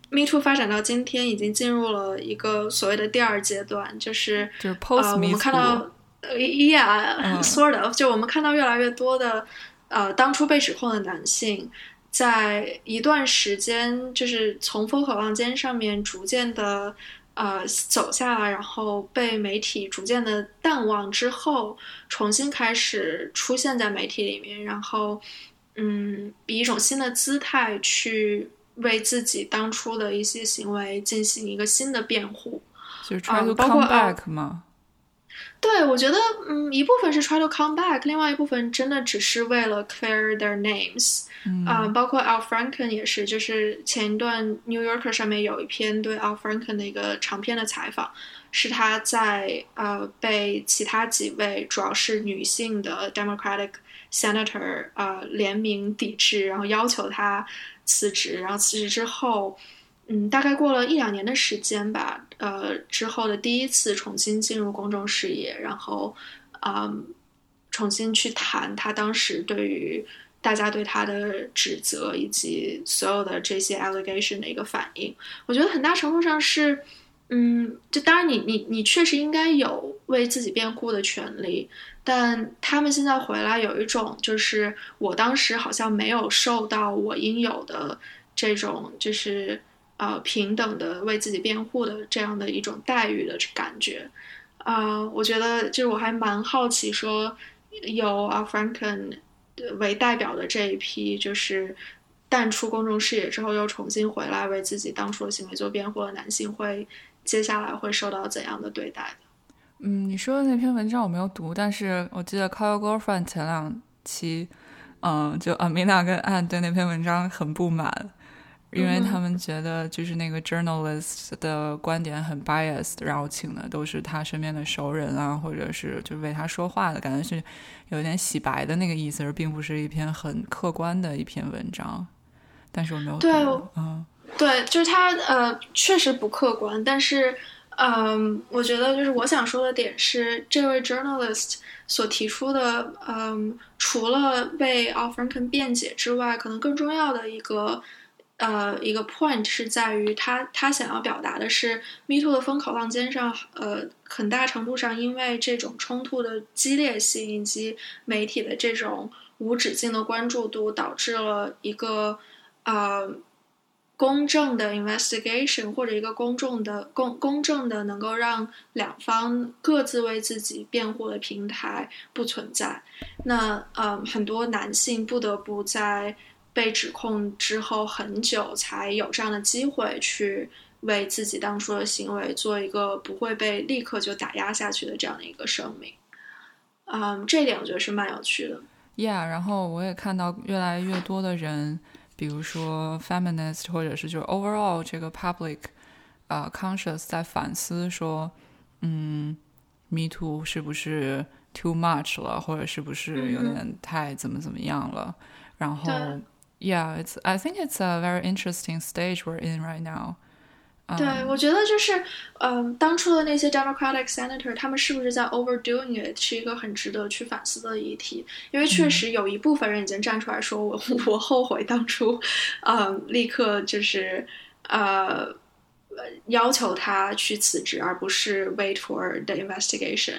Me Too 发展到今天，已经进入了一个所谓的第二阶段，就是就是 Post Me Too。我们看到，Yeah，sort [LAUGHS] of，就我们看到越来越多的呃当初被指控的男性，在一段时间就是从风口浪尖上面逐渐的。呃，走下来，然后被媒体逐渐的淡忘之后，重新开始出现在媒体里面，然后，嗯，以一种新的姿态去为自己当初的一些行为进行一个新的辩护，就是 try to come back 吗？对，我觉得，嗯，一部分是 try to come back，另外一部分真的只是为了 clear their names。啊，包括 Al Franken 也是，就是前一段 New Yorker 上面有一篇对 Al Franken 的一个长篇的采访，是他在呃被其他几位主要是女性的 Democratic Senator 呃联名抵制，然后要求他辞职，然后辞职之后，嗯，大概过了一两年的时间吧，呃之后的第一次重新进入公众视野，然后嗯重新去谈他当时对于大家对他的指责以及所有的这些 allegation 的一个反应。我觉得很大程度上是，嗯，就当然你你你确实应该有为自己辩护的权利，但他们现在回来有一种就是我当时好像没有受到我应有的这种就是呃平等的为自己辩护的这样的一种待遇的感觉。啊，我觉得就是我还蛮好奇，说有阿 Franken 为代表的这一批，就是淡出公众视野之后又重新回来为自己当初的行为做辩护的男性，会接下来会受到怎样的对待的？嗯，你说的那篇文章我没有读，但是我记得 Call Your Girlfriend 前两期，嗯，就 Amina 跟 Anne 对那篇文章很不满。因为他们觉得就是那个 journalist 的观点很 biased，然后请的都是他身边的熟人啊，或者是就为他说话的感觉是有点洗白的那个意思，而并不是一篇很客观的一篇文章。但是我没有对，嗯，对，就是他呃确实不客观，但是嗯，我觉得就是我想说的点是，这位 journalist 所提出的，嗯，除了为 a l f r a n k e n 辩解之外，可能更重要的一个。呃，一个 point 是在于他他想要表达的是，Me Too 的风口浪尖上，呃，很大程度上因为这种冲突的激烈性以及媒体的这种无止境的关注度，导致了一个呃公正的 investigation 或者一个公众的公公正的能够让两方各自为自己辩护的平台不存在。那呃，很多男性不得不在。被指控之后很久才有这样的机会去为自己当初的行为做一个不会被立刻就打压下去的这样的一个声明。嗯，这一点我觉得是蛮有趣的。Yeah，然后我也看到越来越多的人，比如说 feminist 或者是就是 overall 这个 public 啊 conscious 在反思说，嗯，Me Too 是不是 too much 了，或者是不是有点太怎么怎么样了？然后。Yeah, it's. I think it's a very interesting stage we're in right now. 对，我觉得就是，嗯，当初的那些 Democratic senator，他们是不是在 overdoing it，是一个很值得去反思的议题。因为确实有一部分人已经站出来说，我 [LAUGHS] 我后悔当初，嗯，立刻就是呃要求他去辞职，而不是 wait for the investigation。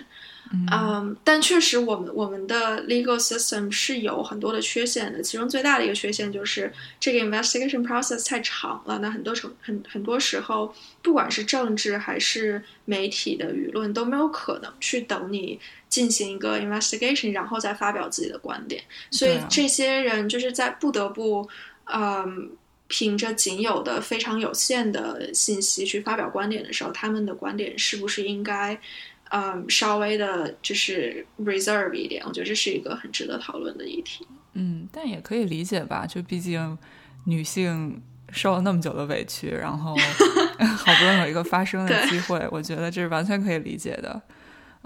嗯，但确实，我们我们的 legal system 是有很多的缺陷的。其中最大的一个缺陷就是这个 investigation process 太长了。那很多成很很多时候，不管是政治还是媒体的舆论都没有可能去等你进行一个 investigation，然后再发表自己的观点。所以这些人就是在不得不，嗯，凭着仅有的非常有限的信息去发表观点的时候，他们的观点是不是应该？嗯，稍微的就是 reserve 一点，我觉得这是一个很值得讨论的议题。嗯，但也可以理解吧，就毕竟女性受了那么久的委屈，然后 [LAUGHS] 好不容易有一个发声的机会，我觉得这是完全可以理解的。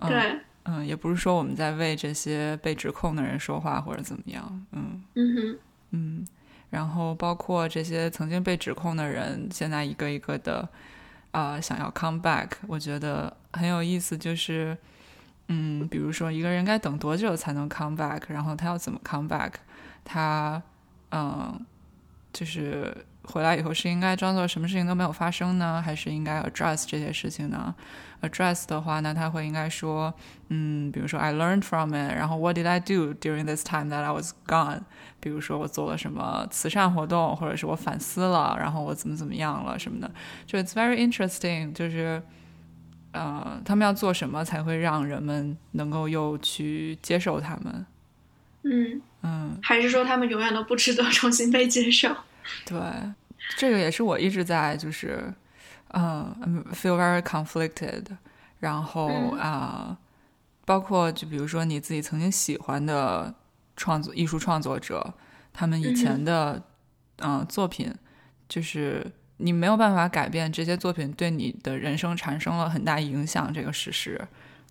对，嗯，也不是说我们在为这些被指控的人说话或者怎么样。嗯嗯哼，嗯，然后包括这些曾经被指控的人，现在一个一个的。啊，想要 come back，我觉得很有意思。就是，嗯，比如说一个人该等多久才能 come back，然后他要怎么 come back？他，嗯，就是回来以后是应该装作什么事情都没有发生呢，还是应该 address 这些事情呢？address 的话，那他会应该说，嗯，比如说 I learned from it，然后 What did I do during this time that I was gone？比如说我做了什么慈善活动，或者是我反思了，然后我怎么怎么样了什么的，就 It's very interesting，就是呃，他们要做什么才会让人们能够又去接受他们？嗯嗯，还是说他们永远都不值得重新被接受？对，这个也是我一直在就是。嗯，feel very conflicted。然后啊，包括就比如说你自己曾经喜欢的创作艺术创作者，他们以前的嗯作品，就是你没有办法改变这些作品对你的人生产生了很大影响这个事实，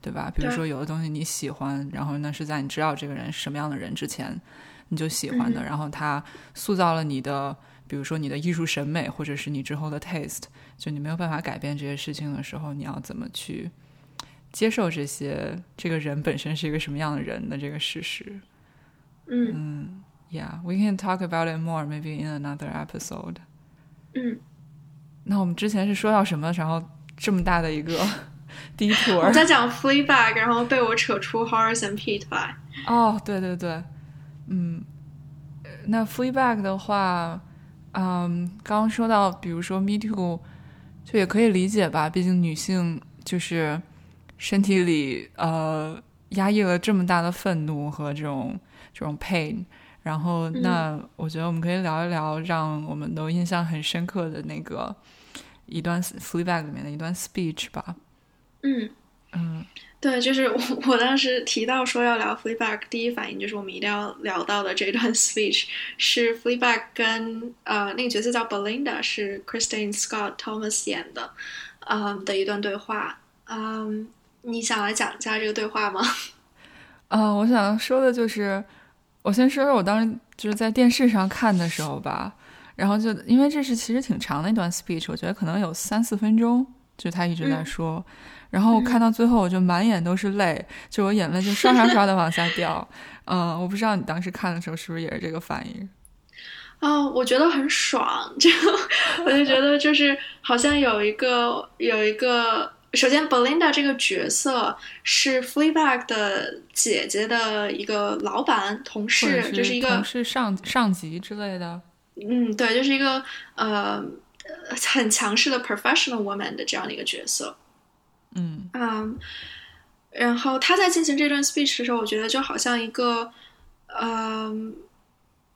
对吧？比如说有的东西你喜欢，然后那是在你知道这个人是什么样的人之前你就喜欢的，然后他塑造了你的。比如说你的艺术审美，或者是你之后的 taste，就你没有办法改变这些事情的时候，你要怎么去接受这些这个人本身是一个什么样的人的这个事实？嗯 yeah, we can talk about it more maybe in another episode. 嗯，那我们之前是说到什么？然后这么大的一个 [LAUGHS] 低我图。在讲 Fleabag，然后被我扯出 Horace and Pete 来。哦，对对对，嗯，呃那 Fleabag 的话，嗯，刚刚说到，比如说 Me Too，就也可以理解吧，毕竟女性就是身体里呃压抑了这么大的愤怒和这种这种 pain。然后，那我觉得我们可以聊一聊让我们都印象很深刻的那个一段 Fleabag 里面的一段 speech 吧。嗯，嗯对，就是我 [LAUGHS] 我当时提到说要聊 Fleabag，第一反应就是我们一定要聊到的这段 [LAUGHS] speech 是 Fleabag 跟呃那个角色叫 Belinda，是 Christine Scott Thomas 演的，嗯的一段对话。嗯，你想来讲一下这个对话吗？啊、[LAUGHS] 我想说的就是，我先说说我当时就是在电视上看的时候吧，然后就因为这是其实挺长的一段 speech，我觉得可能有三四分钟，就他一直在说，然后我看到最后我就满眼都是泪，就我眼泪就刷刷刷的往下掉。嗯，我不知道你当时看的时候是不是也是这个反应？啊、我觉得很爽，就我就觉得就是好像有一个有一个，首先 Belinda 这个角色是 Fleabag 的姐姐的一个老板同事，者就是一个同事上上级之类的？嗯，对，就是一个呃很强势的 professional woman 的这样的一个角色。嗯嗯，然后他在进行这段 speech 的时候，我觉得就好像一个，嗯、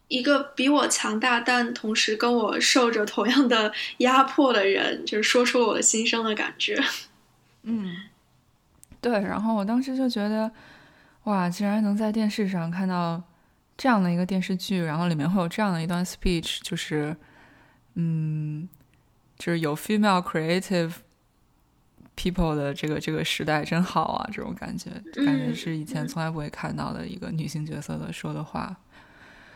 一个比我强大，但同时跟我受着同样的压迫的人，就是说出我的心声的感觉。嗯，对。然后我当时就觉得，哇，竟然能在电视上看到这样的一个电视剧，然后里面会有这样的一段 speech，就是，嗯，就是有 female creative people 的这个这个时代真好啊，这种感觉，感觉嗯是以前嗯从来不会看到的一个女性角色的说的话。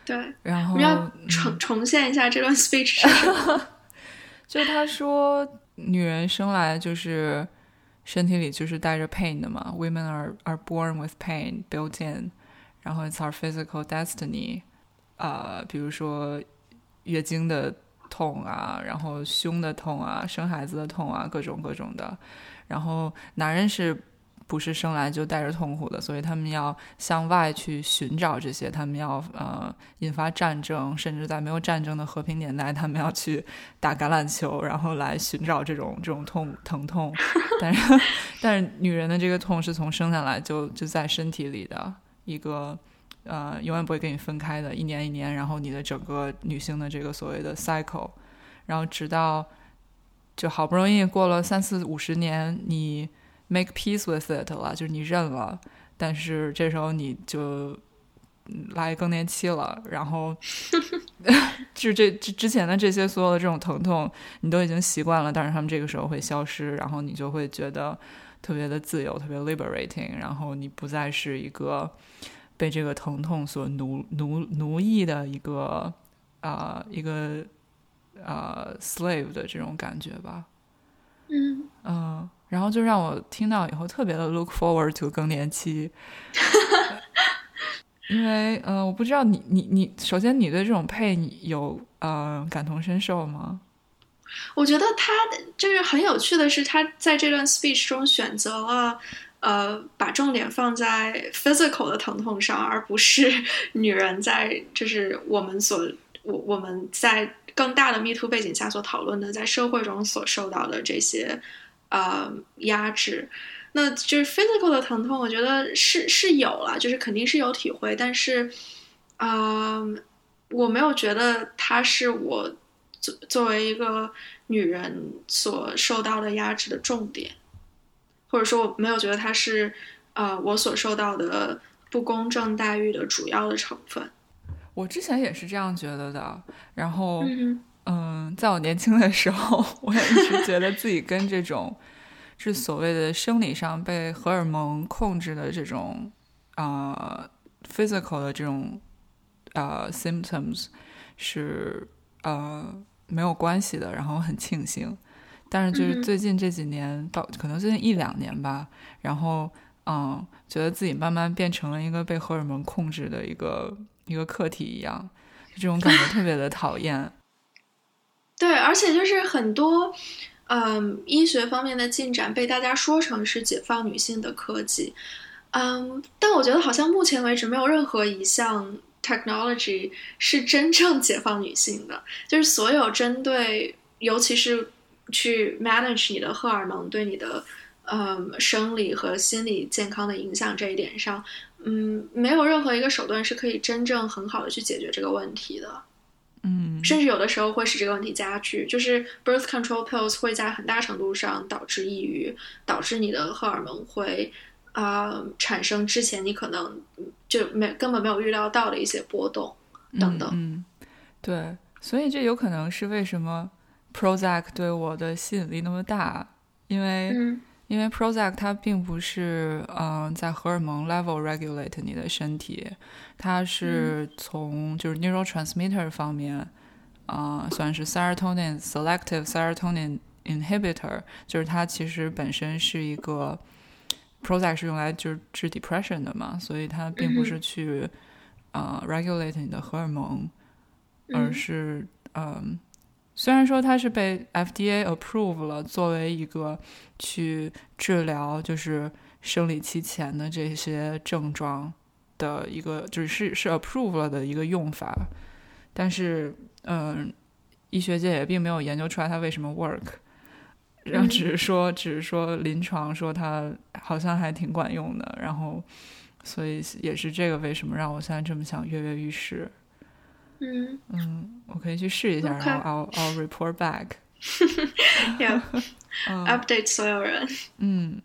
对，然后我们要嗯重重现一下这段 speech 是什么？[LAUGHS] 就他说，女人生来就是身体里就是带着 pain 的嘛，women are are born with pain built in，然后 it's our physical destiny，呃，比如说月经的痛啊，然后胸的痛啊，生孩子的痛啊，各种各种的，然后男人是。不是生来就带着痛苦的，所以他们要向外去寻找这些，他们要呃引发战争，甚至在没有战争的和平年代，他们要去打橄榄球，然后来寻找这种这种痛疼痛。但是，[LAUGHS] 但是女人的这个痛是从生下来就就在身体里的一个呃，永远不会跟你分开的，一年一年，然后你的整个女性的这个所谓的 cycle，然后直到就好不容易过了三四五十年，你 make peace with it 了，就是你认了，但是这时候你就嗯来更年期了，然后 [LAUGHS] [LAUGHS] 就这之之前的这些所有的这种疼痛，你都已经习惯了，但是他们这个时候会消失，然后你就会觉得特别的自由，特别 liberating，然后你不再是一个被这个疼痛所奴奴奴役的一个啊、一个呃 slave 的这种感觉吧。嗯，嗯，然后就让我听到以后特别的 look forward to 更年期，因为呃，我不知道你你你，首先你对这种配你有呃感同身受吗？我觉得他就是很有趣的是，他在这段 speech 中选择了。呃，把重点放在 physical 的疼痛上，而不是 [LAUGHS] 女人在就是我们所我我们在更大的 Me Too 背景下所讨论的，在社会中所受到的这些呃压制。那就是 physical 的疼痛，我觉得是是有了，就是肯定是有体会，但是，嗯、我没有觉得它是我作作为一个女人所受到的压制的重点，或者说我没有觉得它是呃我所受到的不公正待遇的主要的成分。我之前也是这样觉得的，然后嗯嗯，在我年轻的时候，[LAUGHS] 我也一直觉得自己跟这种是所谓的生理上被荷尔蒙控制的这种呃 physical 的这种呃 symptoms 是呃没有关系的，然后很庆幸。但是就是嗯最近这几年到可能最近一两年吧，然后嗯，觉得自己慢慢变成了一个被荷尔蒙控制的一个一个课题一样，这种感觉特别的讨厌。[LAUGHS] 对，而且就是很多，嗯，医学方面的进展被大家说成是解放女性的科技，嗯，但我觉得好像目前为止没有任何一项 technology 是真正解放女性的，就是所有针对，尤其是去 manage 你的荷尔蒙对你的，嗯，生理和心理健康的影响这一点上，嗯，没有任何一个手段是可以真正很好的去解决这个问题的。嗯，甚至有的时候会使这个问题加剧，就是 birth control pills 会在很大程度上导致抑郁，导致你的荷尔蒙会啊产生之前你可能就没根本没有预料到的一些波动等等。嗯，对，所以这有可能是为什么 Prozac 对我的吸引力那么大，因为因为 Prozac 它并不是嗯在荷尔蒙 level regulate 你的身体。它是从就是 neurotransmitter 方面，啊，算是 serotonin selective serotonin inhibitor，就是它其实本身是一个 Prozac 是用来就是治 depression 的嘛，所以它并不是去啊 regulate 你的荷尔蒙，而是嗯，虽然说它是被 FDA approve 了，作为一个去治疗就是生理期前的这些症状。的一个就是是是 approve 了的一个用法，但是嗯，医学界也并没有研究出来它为什么 work，然后只是说只是说临床说它好像还挺管用的，然后所以也是这个为什么让我现在这么想跃跃欲试。嗯嗯，我可以去试一下，然后 I'll I'll report back。Yeah，update 所有人。嗯，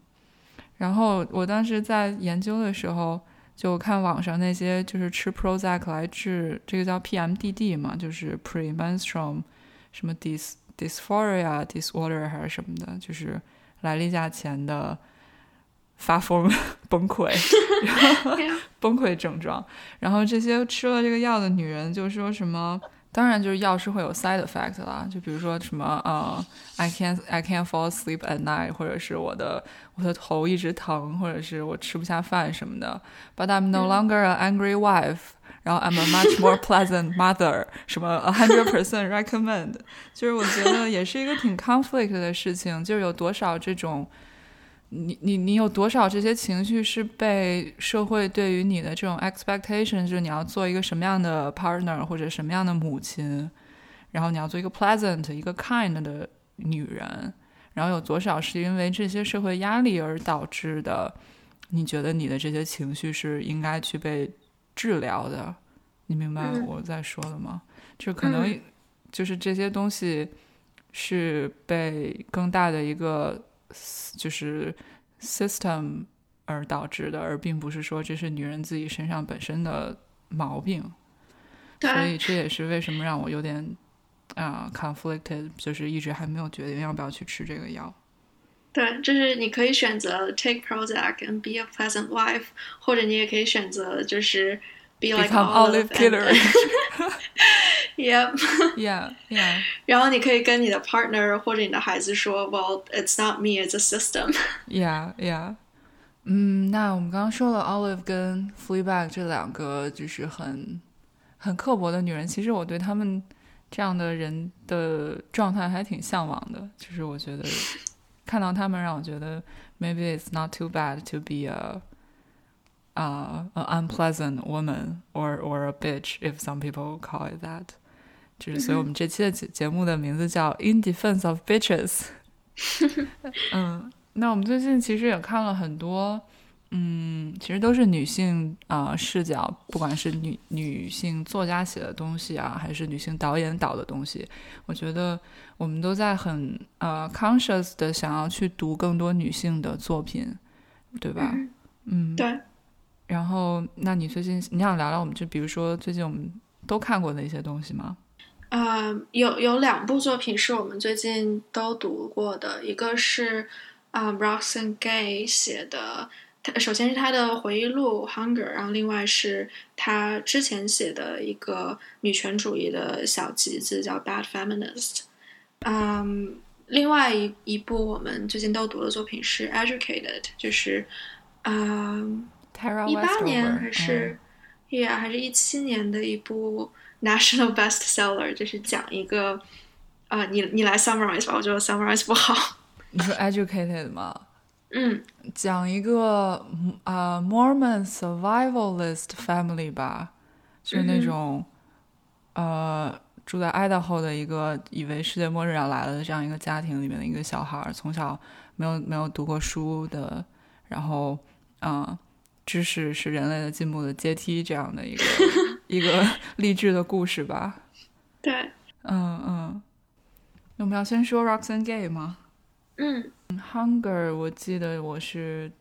然后我当时在研究的时候。就看网上那些就是吃 Prozac 来治这个叫 PMDD 嘛，就是 premenstrual 什么 dis dysphoria disorder 还是什么的，就是来例假前的发疯崩溃崩溃症状。然后这些吃了这个药的女人就说什么。当然，就是药是会有 side effect 啦，就比如说什么呃，I can't I can't fall asleep at night，或者是我的我的头一直疼，或者是我吃不下饭什么的。But I'm no longer an angry wife，然后 I'm a much more pleasant mother，什么 a hundred percent recommend，就是我觉得也是一个挺 conflict 的事情，就是有多少这种。你你你有多少这些情绪是被社会对于你的这种 expectation，就是你要做一个什么样的 partner 或者什么样的母亲，然后你要做一个 pleasant 一个 kind 的女人，然后有多少是因为这些社会压力而导致的？你觉得你的这些情绪是应该去被治疗的？你明白我在说的吗？就可能就是这些东西是被更大的一个。就是 system 而导致的，而并不是说这是女人自己身上本身的毛病。所以这也是为什么让我有点啊 conflicted，就是一直还没有决定要不要去吃这个药。对，就是你可以选择 take Prozac and be a pleasant wife，或者你也可以选择就是 be like olive killer。Yep. [LAUGHS] Yeah. Yeah. 然后你可以跟你的 partner 或者你的孩子说，Well, it's not me, it's a system. [LAUGHS] Yeah. Yeah. 嗯，那我们刚刚说了 Olive 跟 Fleabag 这两个就是很很刻薄的女人，其实我对他们这样的人的状态还挺向往的。就是我觉得看到他们，让我觉得 maybe it's not too bad to be a 啊、 uh, an unpleasant woman or or a bitch if some people call it that。就是，所以我们这期的节节目的名字叫《In Defense of Bitches》。[LAUGHS] 嗯，那我们最近其实也看了很多，嗯，其实都是女性啊视角，不管是女女性作家写的东西啊，还是女性导演导的东西，我觉得我们都在很呃 conscious 的想要去读更多女性的作品，对吧？嗯，对。然后，那你最近你想聊聊我们就比如说最近我们都看过的一些东西吗？呃，有有两部作品是我们最近都读过的，一个是啊，Roxane Gay 写的，他首先是他的回忆录《Hunger》，然后另外是他之前写的一个女权主义的小集子叫《Bad Feminist》。嗯，另外一一部我们最近都读的作品是《Educated》，就是啊啊，一八年还是。，Yeah，还是一七年的一部 national bestseller，就是讲一个，啊，你你来 summarize 吧，我觉得 summarize 不好。[LAUGHS] 你说 educated 吗？嗯，讲一个啊 Mormon survivalist family 吧，就是那种呃住在 Idaho 的一个以为世界末日要来了的这样一个家庭里面的一个小孩，从小没有没有读过书的，然后嗯，知识是人类的进步的阶梯这样的一个 [LAUGHS] 一个励志的故事吧。对，嗯嗯，那我们要先说 Roxanne Gay 吗？嗯。Hunger，我记得我是，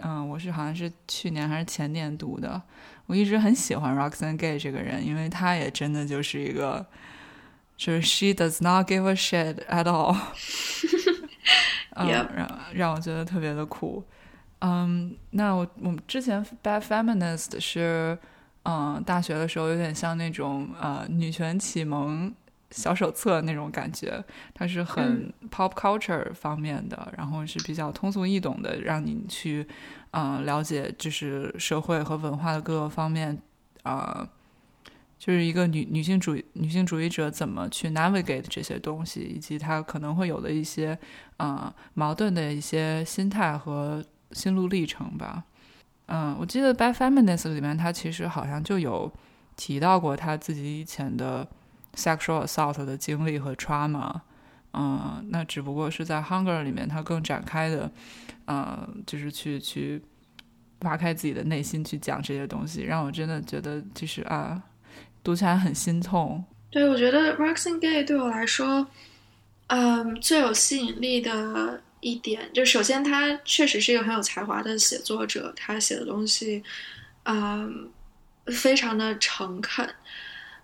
嗯，我是好像是去年还是前年读的。我一直很喜欢 Roxanne Gay 这个人，因为他也真的就是一个，就是 She does not give a shit at all，[LAUGHS] 嗯，让让我觉得特别的酷。嗯，那我我们之前 Bad Feminist 是，嗯，大学的时候有点像那种呃女权启蒙。小手册那种感觉，它是很 pop culture 方面的，然后是比较通俗易懂的，让你去，嗯，了解就是社会和文化的各个方面，啊，就是一个女女性主女性主义者怎么去 navigate 这些东西，以及她可能会有的一些，啊，矛盾的一些心态和心路历程吧。嗯，我记得《By Feminist》里面，他其实好像就有提到过他自己以前的。sexual assault 的经历和 trauma，嗯，那只不过是在 Hunger 里面，他更展开的，呃，就是去去挖开自己的内心去讲这些东西，让我真的觉得就是啊，读起来很心痛。对，我觉得 Roxanne Gay 对我来说，嗯，最有吸引力的一点，就首先他确实是一个很有才华的写作者，他写的东西，嗯，非常的诚恳。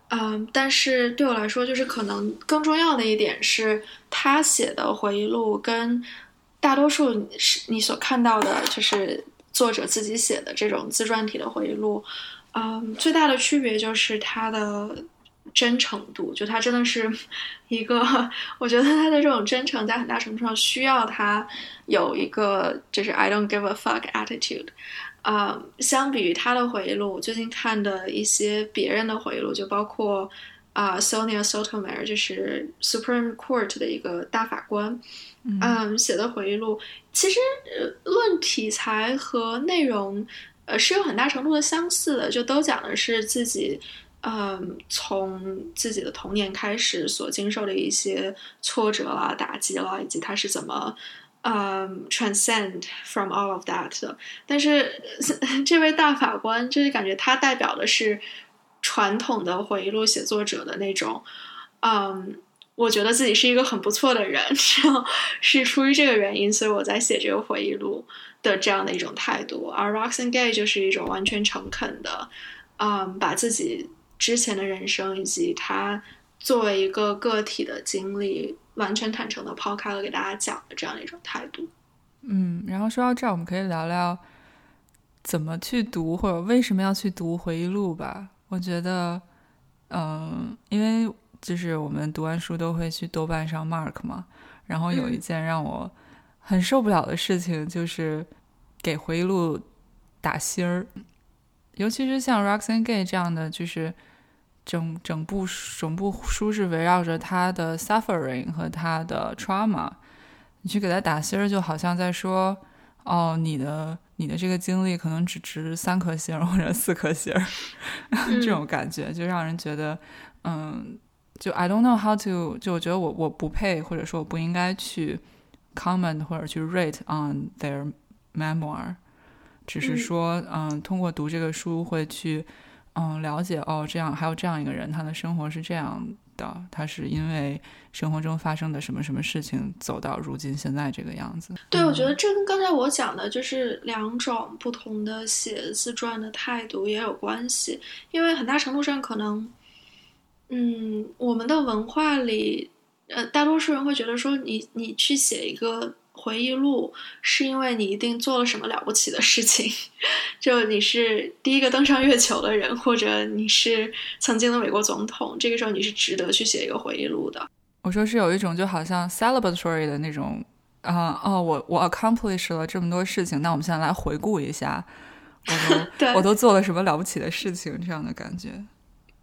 嗯，但是对我来说，就是可能更重要的一点是，他写的回忆录跟大多数是你所看到的，就是作者自己写的这种自传体的回忆录，嗯，最大的区别就是他的真诚度，就他真的是 [LAUGHS] 一个，我觉得他的这种真诚在很大程度上需要他有一个就是 I don't give a fuck attitude。啊，相比于他的回忆录，我最近看的一些别人的回忆录，就包括啊，Sonia Sotomayor，就是 Supreme Court 的一个大法官，嗯，写的回忆录，其实论题材和内容，呃，是有很大程度的相似的，就都讲的是自己，嗯，从自己的童年开始所经受的一些挫折啦、打击啦，以及他是怎么。嗯，transcend from all of that 的，但是 [LAUGHS] 这位大法官就是感觉他代表的是传统的回忆录写作者的那种，嗯，我觉得自己是一个很不错的人，[LAUGHS] 然后是出于这个原因，所以我在写这个回忆录的这样的一种态度。而 Roxanne Gay 就是一种完全诚恳的，嗯，把自己之前的人生以及他作为一个个体的经历。完全坦诚的抛开了给大家讲的这样的一种态度。嗯，然后说到这儿，我们可以聊聊怎么去读，或者为什么要去读回忆录吧。我觉得，嗯，因为就是我们读完书都会去豆瓣上 mark 嘛。然后有一件让我很受不了的事情，就是给回忆录打星儿，尤其是像 Roxanne Gay 这样的，就是。整整部整部书是围绕着他的 suffering 和他的 trauma，你去给他打星儿，就好像在说，哦，你的你的这个经历可能只值三颗星或者四颗星，[LAUGHS] 这种感觉就让人觉得，嗯，就 I don't know how to，就我觉得我我不配，或者说我不应该去 comment 或者去 rate on their memoir，只是说，嗯，通过读这个书会去。嗯，了解哦，这样还有这样一个人，他的生活是这样的，他是因为生活中发生的什么什么事情走到如今现在这个样子。对，我觉得这跟刚才我讲的就是两种不同的写自传的态度也有关系，因为很大程度上可能，嗯，我们的文化里，呃，大多数人会觉得说，你你去写一个。回忆录是因为你一定做了什么了不起的事情，[LAUGHS] 就你是第一个登上月球的人，或者你是曾经的美国总统，这个时候你是值得去写一个回忆录的。我说是有一种就好像 celebratory 的那种啊哦，我我 accomplish 了这么多事情，那我们现在来回顾一下我都 [LAUGHS] 我都做了什么了不起的事情这样的感觉。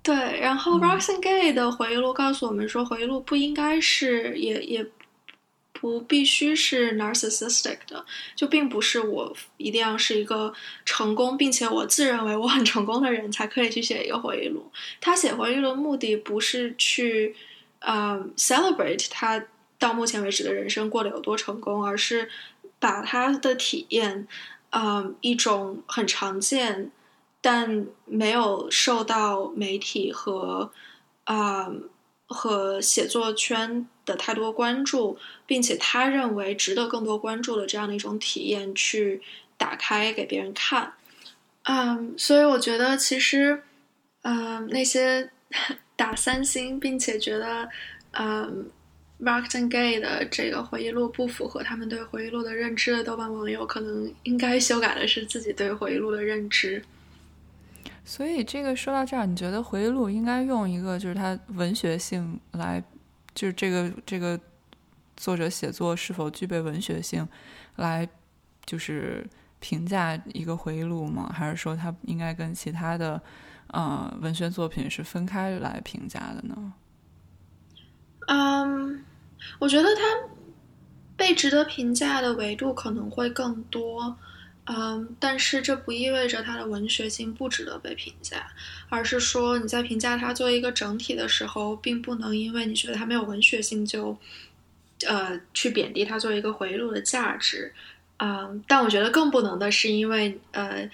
对，然后 Roxanne Gay 的回忆录告诉我们说，回忆录不应该是也也。不必须是 narcissistic 的，就并不是我一定要是一个成功，并且我自认为我很成功的人才可以去写一个回忆录。他写回忆录的目的不是去呃 celebrate 他到目前为止的人生过得有多成功，而是把他的体验，嗯，一种很常见但没有受到媒体和啊和写作圈。的太多关注，并且他认为值得更多关注的这样的一种体验，去打开给别人看。嗯，所以我觉得其实，嗯，那些 [LAUGHS] 打三星并且觉得，嗯，Marxton Gay 的这个回忆录不符合他们对回忆录的认知的豆瓣网友，可能应该修改的是自己对回忆录的认知。所以这个说到这儿，你觉得回忆录应该用一个就是它文学性来？就是这个这个作者写作是否具备文学性，来就是评价一个回忆录吗？还是说它应该跟其他的呃文学作品是分开来评价的呢？嗯，我觉得它被值得评价的维度可能会更多。嗯，但是这不意味着它的文学性不值得被评价，而是说你在评价它作为一个整体的时候，并不能因为你觉得它没有文学性就，呃，去贬低它作为一个回忆录的价值。嗯，但我觉得更不能的是因为，呃，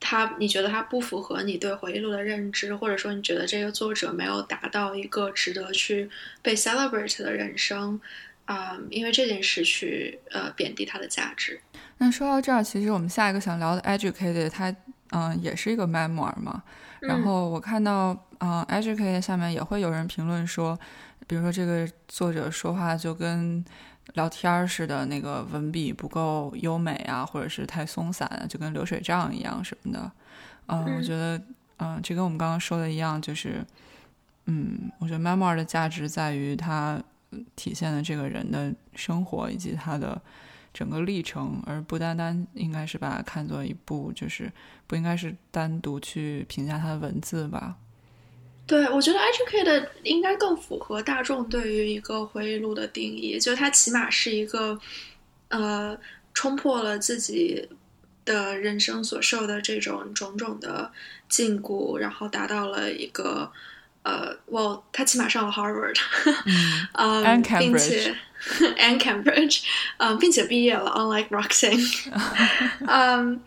它你觉得它不符合你对回忆录的认知，或者说你觉得这个作者没有达到一个值得去被 celebrate 的人生，啊，因为这件事去呃贬低它的价值。那说到这儿，其实我们下一个想聊的《Educated》，它嗯也是一个 memoir 嘛。然后我看到啊，《Educated》下面也会有人评论说，比如说这个作者说话就跟聊天似的，那个文笔不够优美啊，或者是太松散，就跟流水账一样什么的。嗯，我觉得嗯，这跟我们刚刚说的一样，就是嗯，我觉得 memoir 的价值在于它体现了这个人的生活以及他的。整个历程，而不单单应该是把它看作一部，就是不应该是单独去评价它的文字吧？对，我觉得《Educated》应该更符合大众对于一个回忆录的定义，就它起码是一个呃冲破了自己的人生所受的这种种种的禁锢，然后达到了一个呃，我他起码上了 Harvard，嗯，并且。[LAUGHS] and Cambridge，嗯，并且毕业了。[LAUGHS] Unlike Roxanne，嗯，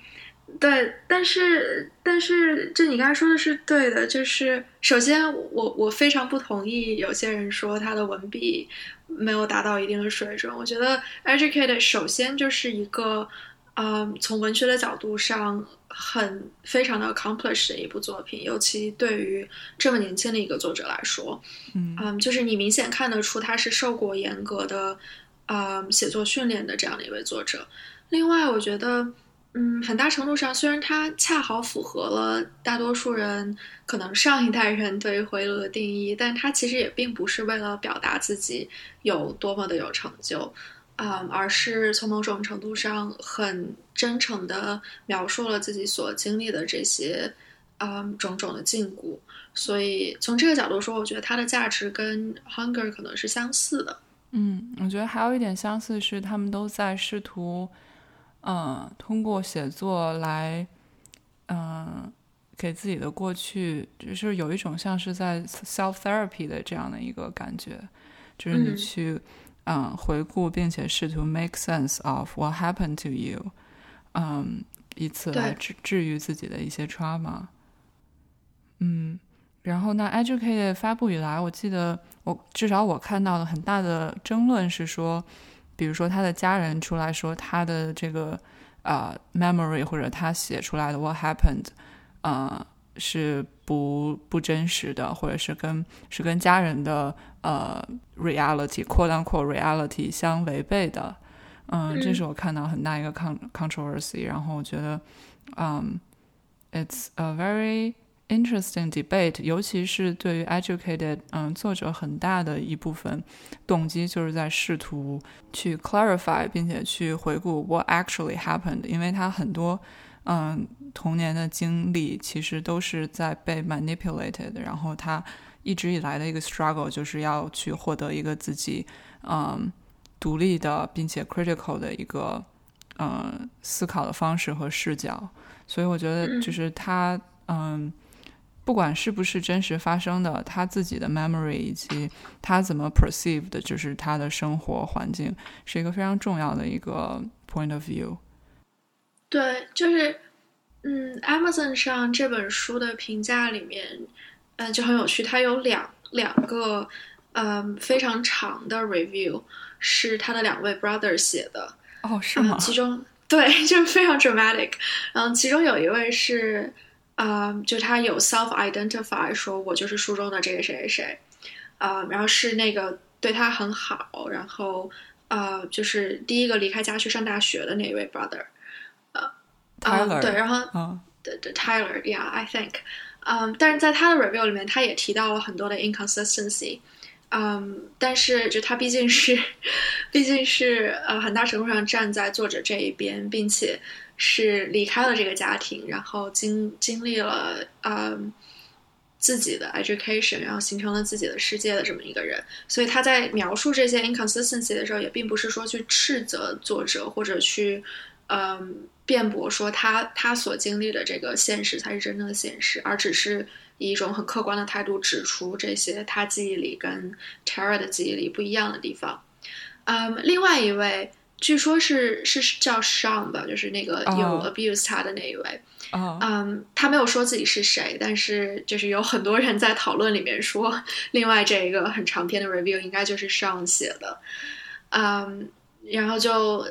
对，但是但是，这你刚才说的是对的。就是首先，我我非常不同意有些人说他的文笔没有达到一定的水准。我觉得《Educated》首先就是一个，嗯，从文学的角度上。很非常的 accomplished 的一部作品，尤其对于这么年轻的一个作者来说，嗯，就是你明显看得出他是受过严格的，呃，写作训练的这样的一位作者。另外，我觉得，嗯，很大程度上，虽然他恰好符合了大多数人可能上一代人对于回忆录的定义，但他其实也并不是为了表达自己有多么的有成就。啊，而是从某种程度上很真诚的描述了自己所经历的这些，啊，种种的禁锢。所以从这个角度说，我觉得它的价值跟《Hunger》可能是相似的。嗯，我觉得还有一点相似是，他们都在试图，嗯，通过写作来，嗯，给自己的过去，就是有一种像是在 self therapy 的这样的一个感觉，就是你去。嗯，回顾并且试图 make sense of what happened to you，嗯，以此来治治愈自己的一些 trauma。嗯，然后那 educated 发布以来，我记得我至少我看到的很大的争论是说，比如说他的家人出来说他的这个呃 memory 或者他写出来的 what happened，呃。是不不真实的，或者是跟是跟家人的呃 reality，quote unquote reality 相违背的，嗯，这是我看到很大一个 con controversy。然后我觉得，嗯，it's a very interesting debate，尤其是对于 educated，嗯，作者很大的一部分动机就是在试图去 clarify，并且去回顾 what actually happened，因为他很多。嗯，童年的经历其实都是在被 manipulated，然后他一直以来的一个 struggle 就是要去获得一个自己嗯独立的并且 critical 的一个嗯思考的方式和视角，所以我觉得就是他嗯。不管是不是真实发生的，他自己的 memory 以及他怎么 perceive 的，就是他的生活环境，是一个非常重要的一个 point of view。对，就是嗯，Amazon 上这本书的评价里面，嗯，就很有趣，它有两两个嗯非常长的 review，是他的两位 brother 写的。哦，是吗？其中对，[LAUGHS] 就是非常 dramatic。嗯其中有一位是。啊，就他有 self identify，说我就是书中的这个谁谁谁，啊，然后是那个对他很好，然后呃，就是第一个离开家去上大学的那一位 brother，呃，Tyler，对，然后对对 Tyler，yeah，I think，嗯，但是在他的 review 里面，他也提到了很多的 inconsistency，嗯，但是就他毕竟是，毕竟是呃，很大程度上站在作者这一边，并且。是离开了这个家庭，然后经经历了嗯自己的 education，然后形成了自己的世界的这么一个人。所以他在描述这些 inconsistency 的时候，也并不是说去斥责作者，或者去嗯辩驳说他他所经历的这个现实才是真正的现实，而只是以一种很客观的态度指出这些他记忆里跟 Tara 的记忆里不一样的地方。嗯，另外一位。据说是是叫 Sean 吧，就是那个有 abuse 他的那一位。嗯，他没有说自己是谁，但是就是有很多人在讨论里面说，另外这一个很长篇的 review 应该就是 Sean 写的。嗯，然后就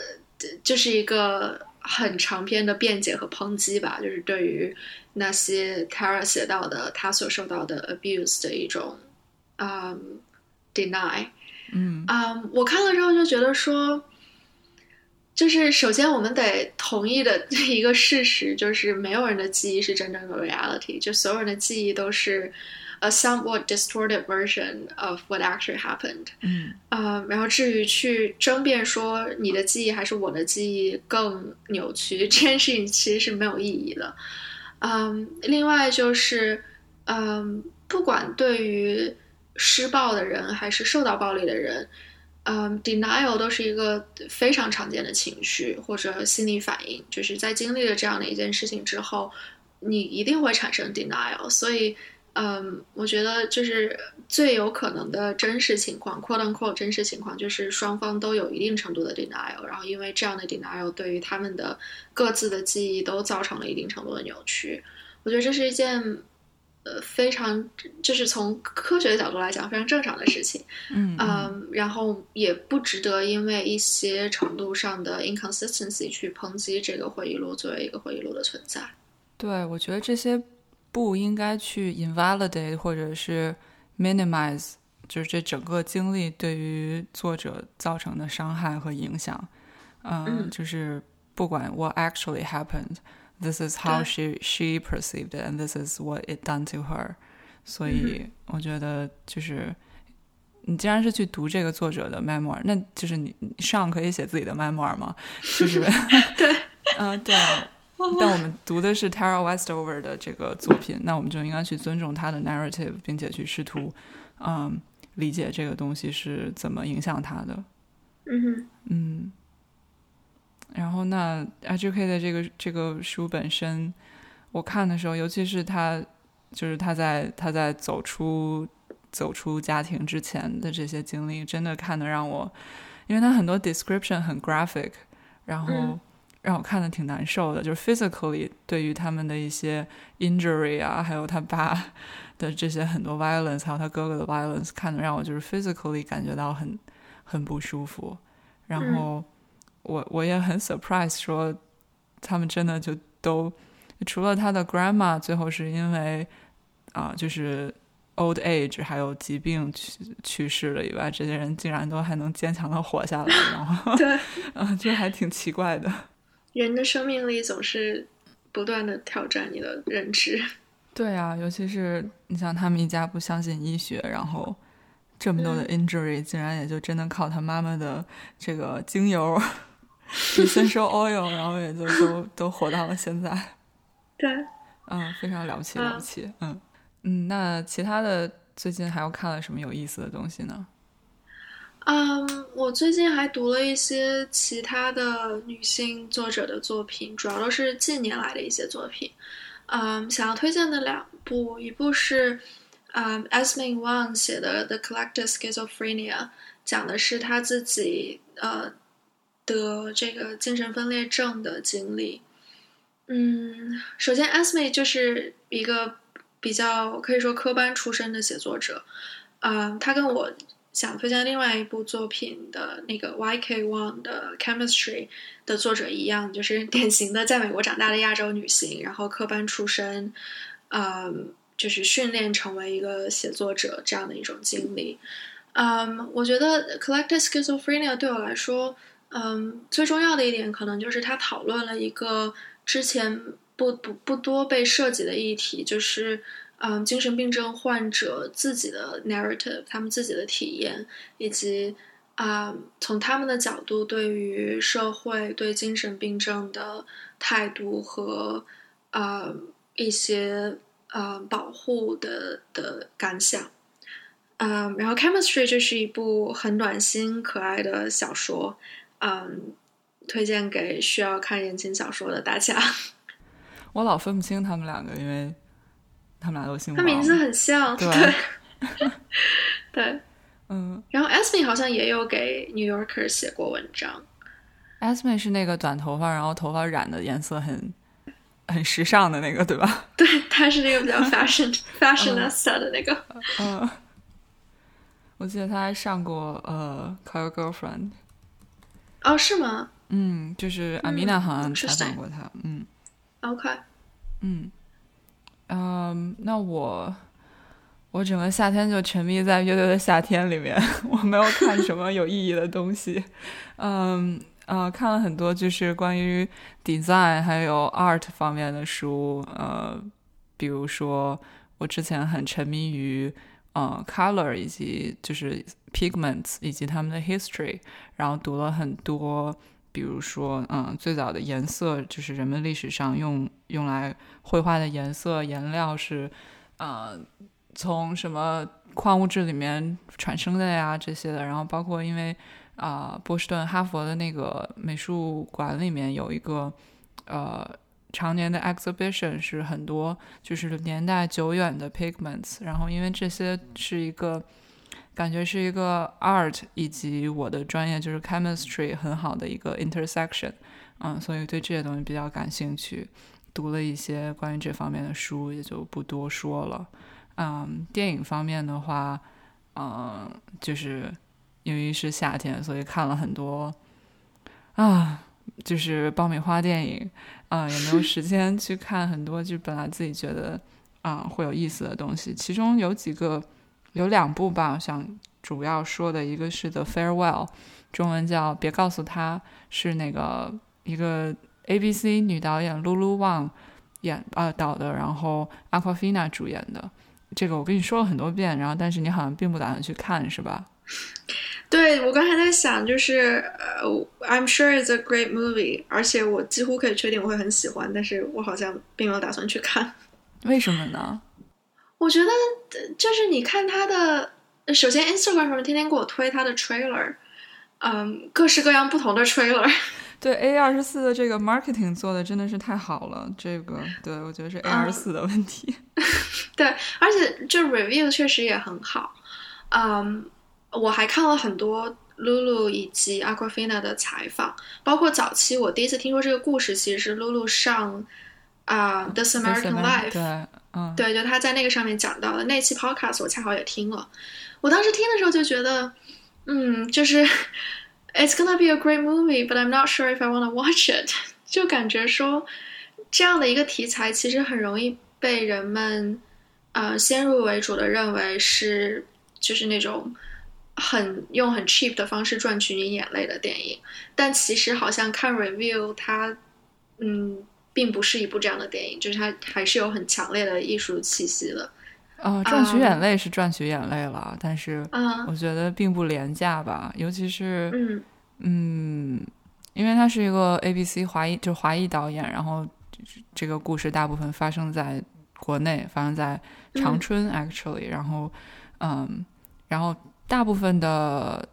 就是一个很长篇的辩解和抨击吧，就是对于那些 Tara 写到的他所受到的 abuse 的一种嗯 deny。嗯，啊，我看了之后就觉得说。就是首先，我们得同意的 [LAUGHS] 一个事实就是，没有人的记忆是真正的 reality。就所有人的记忆都是 a somewhat distorted version of what actually happened。嗯，啊，然后至于去争辩说你的记忆还是我的记忆更扭曲，这件事情其实是没有意义的。嗯，另外就是，嗯，不管对于施暴的人还是受到暴力的人。嗯，denial 都是一个非常常见的情绪或者心理反应，就是在经历了这样的一件事情之后，你一定会产生 denial。所以，嗯，我觉得就是最有可能的真实情况，quote unquote 真实情况，就是双方都有一定程度的 denial，然后因为这样的 denial 对于他们的各自的记忆都造成了一定程度的扭曲。我觉得这是一件。呃，非常就是从科学的角度来讲，非常正常的事情。嗯嗯，然后也不值得因为一些程度上的 inconsistency 去抨击这个回忆录作为一个回忆录的存在。对，我觉得这些不应该去 invalidate 或者是 minimize，就是这整个经历对于作者造成的伤害和影响。嗯，就是不管 what actually happened。This is how she she perceived it, and this is what it done to her. 所以我觉得就是你既然是去读这个作者的 memoir，那就是你上可以写自己的 memoir 吗？就是对，嗯对。[LAUGHS] 但我们读的是 Tara Westover 的这个作品，那我们就应该去尊重他的 narrative，并且去试图嗯理解这个东西是怎么影响他的。嗯哼，嗯。然后，那《Educate》的这个这个书本身，我看的时候，尤其是他，就是他在他在走出走出家庭之前的这些经历，真的看的让我，因为他很多 description 很 graphic，然后让我看的挺难受的，就是 physically 对于他们的一些 injury 啊，还有他爸 [LAUGHS] 的这些很多 violence，还有他哥哥的 violence，看的让我就是 physically 感觉到很很不舒服，然后。我我也很 surprise，说他们真的就都除了他的 grandma 最后是因为啊就是 old age 还有疾病去去世了以外，这些人竟然都还能坚强的活下来，然后对，[LAUGHS] 啊，这还挺奇怪的。人的生命力总是不断的挑战你的认知。[LAUGHS] 对啊，尤其是你像他们一家不相信医学，然后这么多的 injury，竟然也就真的靠他妈妈的这个精油。essential oil，然后也就都都活到了现在。[LAUGHS] 对，嗯，非常了不起，了不起。嗯嗯，那其他的最近还有看了什么有意思的东西呢？嗯，我最近还读了一些其他的女性作者的作品，主要都是近年来的一些作品。嗯，想要推荐的两部，一部是嗯 Esme Wang 写的《The Collective Schizophrenia》，讲的是他自己呃得这个精神分裂症的经历。嗯，首先 Esme 就是一个比较可以说科班出身的写作者。嗯，他跟我。想推荐另外一部作品的那个 Y.K. One 的 Chemistry 的作者一样，就是 [LAUGHS] 典型的在美国长大的亚洲女性，然后科班出身，嗯，就是训练成为一个写作者这样的一种经历。嗯，我觉得 Collective Schizophrenia 对我来说，嗯，最重要的一点可能就是他讨论了一个之前不不不多被涉及的议题，就是。嗯，精神病症患者自己的 narrative，他们自己的体验，以及啊，从他们的角度对于社会对精神病症的态度和啊一些呃保护的的感想。嗯，然后 chemistry 这是一部很暖心可爱的小说，嗯，推荐给需要看言情小说的大家。[LAUGHS] 我老分不清他们两个，因为。他们俩都姓王，他名字很像，对，[LAUGHS] 对，嗯。然后 Esme 好像也有给 New Yorker 写过文章。Esme 是那个短头发，然后头发染的颜色很很时尚的那个，对吧？[LAUGHS] 对，他是那个比较 [LAUGHS] fashion fashionista 的那个。嗯，我记得他还上过呃《Call Your Girlfriend》。哦，是吗？嗯，就是阿米娜好像采访过他。嗯。OK。嗯。嗯，那我我整个夏天就沉迷在乐队的夏天里面，[LAUGHS] 我没有看什么有意义的东西。嗯呃，看了很多就是关于 design 还有 art 方面的书，呃，比如说我之前很沉迷于呃 color 以及就是 pigments 以及他们的 history，然后读了很多。比如说，嗯，最早的颜色就是人们历史上用用来绘画的颜色颜料是，呃，从什么矿物质里面产生的呀这些的。然后包括因为啊，波士顿哈佛的那个美术馆里面有一个呃常年的 exhibition，是很多就是年代久远的 pigments。然后因为这些是一个。感觉是一个 art 以及我的专业就是 chemistry 很好的一个 intersection，嗯，所以对这些东西比较感兴趣，读了一些关于这方面的书，也就不多说了。嗯，电影方面的话，嗯，就是由于是夏天，所以看了很多啊，就是爆米花电影，啊，也没有时间去看很多就本来自己觉得啊会有意思的东西，其中有几个。有两部吧，想主要说的一个是《The Farewell》，中文叫《别告诉他》，是那个一个 ABC 女导演 Lulu Wang 演啊导的，然后 Aquafina 主演的。这个我跟你说了很多遍，然后但是你好像并不打算去看，是吧？对我刚才在想，就是呃，I'm sure it's a great movie，而且我几乎可以确定我会很喜欢，但是我好像并没有打算去看。为什么呢？我觉得就是你看他的，首先 Instagram 上面天天给我推他的 trailer，嗯，各式各样不同的 trailer。[LAUGHS] 对 A 二十四的这个 marketing 做的真的是太好了，这个对我觉得是 A 二十四的问题。[LAUGHS] 对，而且这 review 确实也很好。嗯，我还看了很多 Lulu 以及 Aquafina 的采访，包括早期我第一次听说这个故事，其实是 Lulu 上啊 This American Life。对。就他在那个上面讲到的那期 podcast，我恰好也听了。我当时听的时候就觉得，嗯，就是 [LAUGHS] it's gonna be a great movie，but I'm not sure if I wanna watch it。[LAUGHS] 就感觉说，这样的一个题材其实很容易被人们呃先入为主的认为是就是那种很用很 cheap 的方式赚取你眼泪的电影，但其实好像看 review，它嗯。并不是一部这样的电影，就是它还是有很强烈的艺术气息的。啊，赚取眼泪是赚取眼泪了，但是我觉得并不廉价吧，尤其是嗯嗯，因为他是一个 ABC 华裔，就华裔导演，然后这个故事大部分发生在国内，发生在长春，actually，然后，嗯，然后大部分的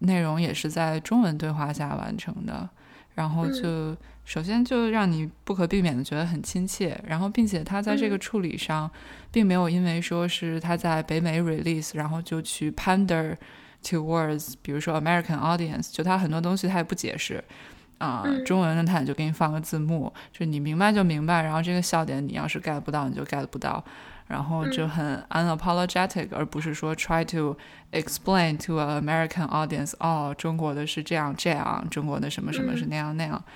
内容也是在中文对话下完成的，然后就首先就让你不可避免的觉得很亲切，然后并且他在这个处理上，并没有因为说是他在北美 release，然后就去 pander。Towards，比如说 American audience，就他很多东西他也不解释，啊，中文的他也就给你放个字幕，就你明白就明白，然后这个笑点你要是 get 不到你就 get 不到，然后就很 unapologetic，而不是说 try to explain to an American audience，哦，中国的是这样这样，中国的什么什么是那样那样，嗯，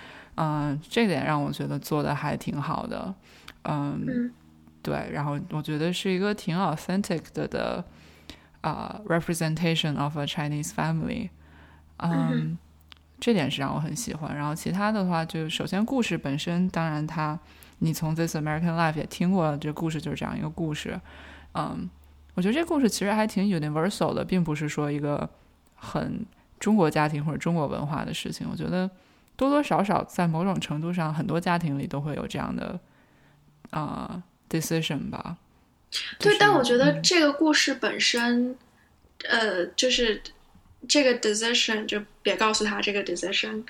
这点让我觉得做的还挺好的，嗯，对，然后我觉得是一个挺 authentic 的的。啊，representation of a Chinese family，嗯，这点是让我很喜欢。然后其他的话，就首先故事本身，当然它，你从 This American Life 也听过，这故事就是这样一个故事。嗯，我觉得这故事其实还挺 universal 的，并不是说一个很中国家庭或者中国文化的事情。我觉得多多少少在某种程度上，很多家庭里都会有这样的啊 decision 吧。对，但我觉得这个故事本身，呃，就是这个 decision 就别告诉他这个 decision，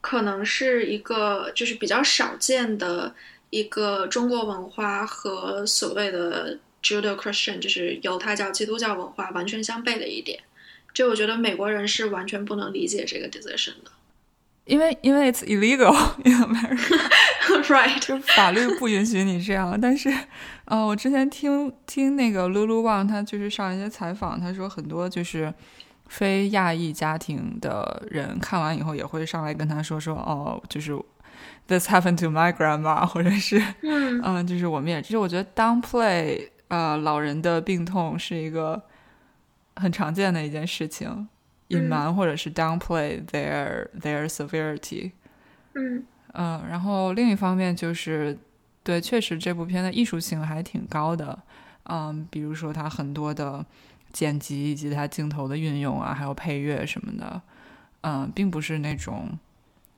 可能是一个就是比较少见的一个中国文化和所谓的 Judeo Christian 就是犹太教基督教文化完全相悖的一点。就我觉得美国人是完全不能理解这个 decision 的。因为因为 it's illegal [LAUGHS] in America，right？[LAUGHS] 就法律不允许你这样。但是，呃，我之前听听那个 Lulu Wang，他就是上一些采访，他说很多就是非亚裔家庭的人看完以后也会上来跟他说说，哦，就是 this happened to my grandma，[LAUGHS] 或者是嗯，就是我们也，其实我觉得 downplay 呃老人的病痛是一个很常见的一件事情。隐瞒或者是 downplay their their severity，嗯。嗯，然后另一方面就是，对，确实这部片的艺术性还挺高的，嗯，比如说它很多的剪辑以及它镜头的运用啊，还有配乐什么的，嗯，并不是那种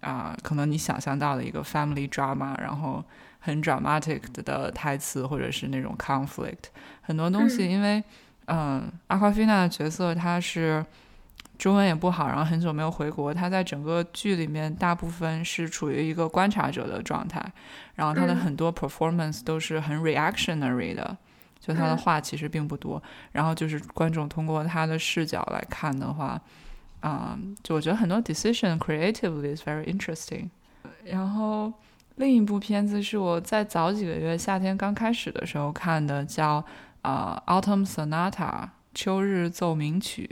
啊，可能你想象到的一个 family drama，然后很 dramatic 的台词或者是那种 conflict，很多东西，因为嗯，阿夸菲娜的角色她是。中文也不好，然后很久没有回国。他在整个剧里面大部分是处于一个观察者的状态，然后他的很多 performance 都是很 reactionary 的，就他的话其实并不多。然后就是观众通过他的视角来看的话，啊，就我觉得很多 decision creatively is very interesting。然后另一部片子是我在早几个月夏天刚开始的时候看的，叫啊 Autumn Sonata 秋日奏鸣曲。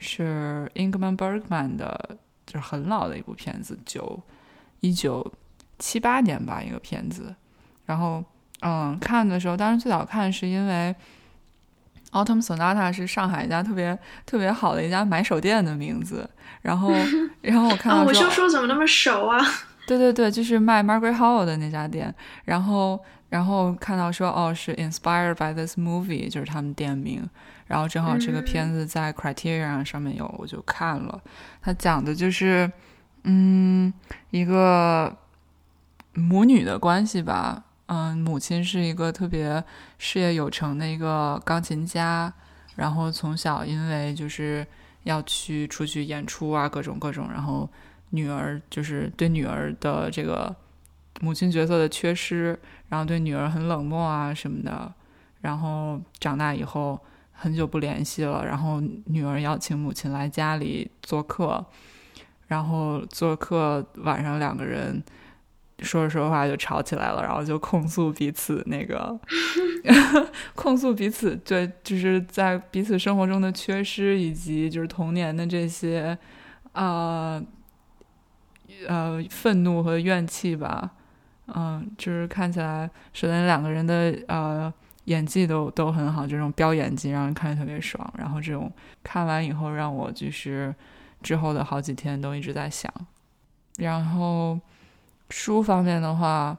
是 Ingmar Bergman 的，就是很老的一部片子，九一九七八年吧，一个片子。然后，嗯，看的时候，当时最早看是因为 Autumn Sonata 是上海一家特别特别好的一家买手店的名字。然后，[LAUGHS] 然后我看到，我就说怎么那么熟啊？对对对，就是卖 Margaret Hall 的那家店。然后，然后看到说，哦，是 Inspired by this movie，就是他们店名。然后正好这个片子在 Criterion 上面有，我就看了。他讲的就是，嗯，一个母女的关系吧。嗯，母亲是一个特别事业有成的一个钢琴家，然后从小因为就是要去出去演出啊，各种各种，然后女儿就是对女儿的这个母亲角色的缺失，然后对女儿很冷漠啊什么的。然后长大以后。很久不联系了，然后女儿邀请母亲来家里做客，然后做客晚上两个人说着说话就吵起来了，然后就控诉彼此那个 [LAUGHS] [LAUGHS] 控诉彼此对，就是在彼此生活中的缺失以及就是童年的这些啊呃愤怒和怨气吧，嗯，就是看起来首先两个人的呃。演技都都很好，这种飙演技让人看着特别爽。然后这种看完以后，让我就是之后的好几天都一直在想。然后书方面的话，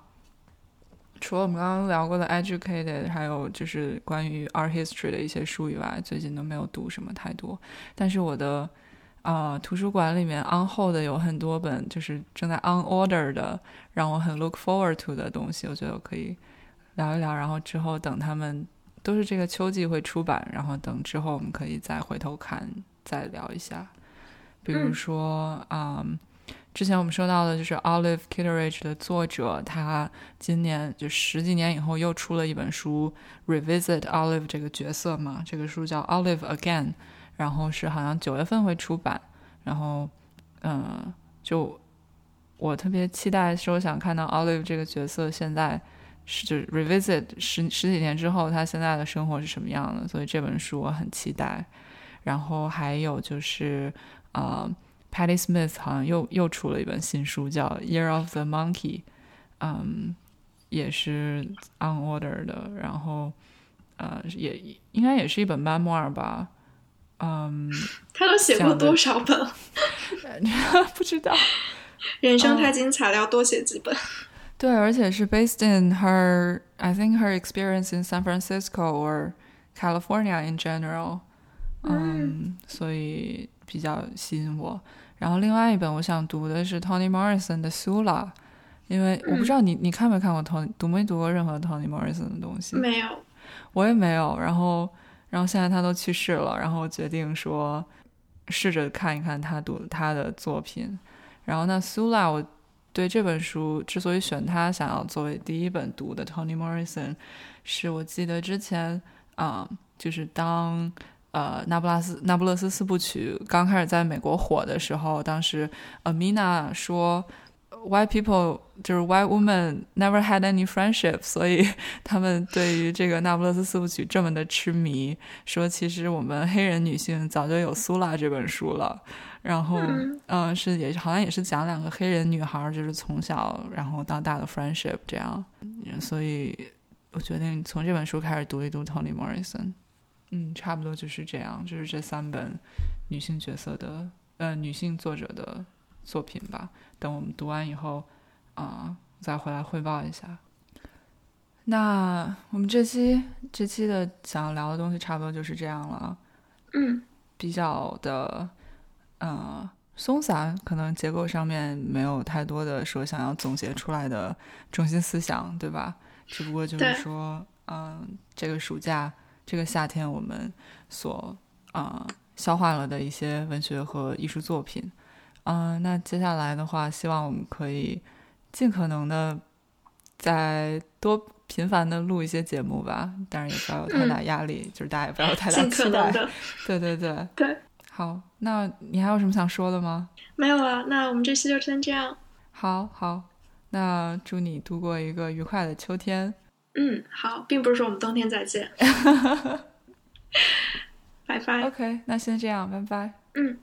除了我们刚刚聊过的《Educated》，还有就是关于 Art History 的一些书以外，最近都没有读什么太多。但是我的啊，图书馆里面 on hold 有很多本，就是正在 on order 的，让我很 look forward to 的东西，我觉得我可以聊一聊。然后之后等他们都是这个秋季会出版，然后等之后我们可以再回头看，再聊一下。比如说啊，之前我们说到的就是 Olive Kitteridge 的作者，他今年就十几年以后又出了一本书，revisit Olive 这个角色嘛，这个书叫 Olive Again。然后是好像九月份会出版，然后，嗯，就我特别期待说想看到 Olive 这个角色现在是就是 revisit 十十几年之后他现在的生活是什么样的，所以这本书我很期待。然后还有就是呃，Patty Smith 好像又又出了一本新书叫 Year of the Monkey，嗯，也是 on order 的，然后呃也应该也是一本 memoir 吧。嗯，他都写过多少本？不知道。人生太精彩了，要多写几本。对，而且是 based in her, I think her experience in San Francisco or California in general。嗯，所以比较吸引我。然后另外一本我想读的是 Toni Morrison 的 Sula，因为我不知道你你看没看过 Toni，读没读过任何 Toni Morrison 的东西？没有，我也没有。然后。然后现在他都去世了，然后决定说试着看一看他读他的作品。然后那苏拉，我对这本书之所以选他，想要作为第一本读的 Toni Morrison，是我记得之前啊，就是当呃那不拉斯那不勒斯四部曲刚开始在美国火的时候，当时 Amina 说。White people 就是 White woman never had any friendship，所以 [LAUGHS] 他们对于这个《那不勒斯四部曲》这么的痴迷，说其实我们黑人女性早就有《苏拉》这本书了。然后，嗯，是也好像也是讲两个黑人女孩，就是从小然后到大的 friendship 这样。所以我决定从这本书开始读一读 Toni Morrison。嗯，差不多就是这样，就是这三本女性角色的呃女性作者的。作品吧，等我们读完以后，啊，再回来汇报一下。那我们这期这期的想要聊的东西差不多就是这样了。嗯，比较的，呃，松散，可能结构上面没有太多的说想要总结出来的中心思想，对吧？只不过就是说，嗯，这个暑假，这个夏天，我们所啊消化了的一些文学和艺术作品。嗯，那接下来的话，希望我们可以尽可能的再多频繁的录一些节目吧，当然也不要有太大压力，就是大家也不要有太大期待。对对对对，好，那你还有什么想说的吗？没有了，那我们这期就先这样。好好，那祝你度过一个愉快的秋天。嗯，好，并不是说我们冬天再见。[LAUGHS] 拜拜。OK，那先这样，拜拜。嗯。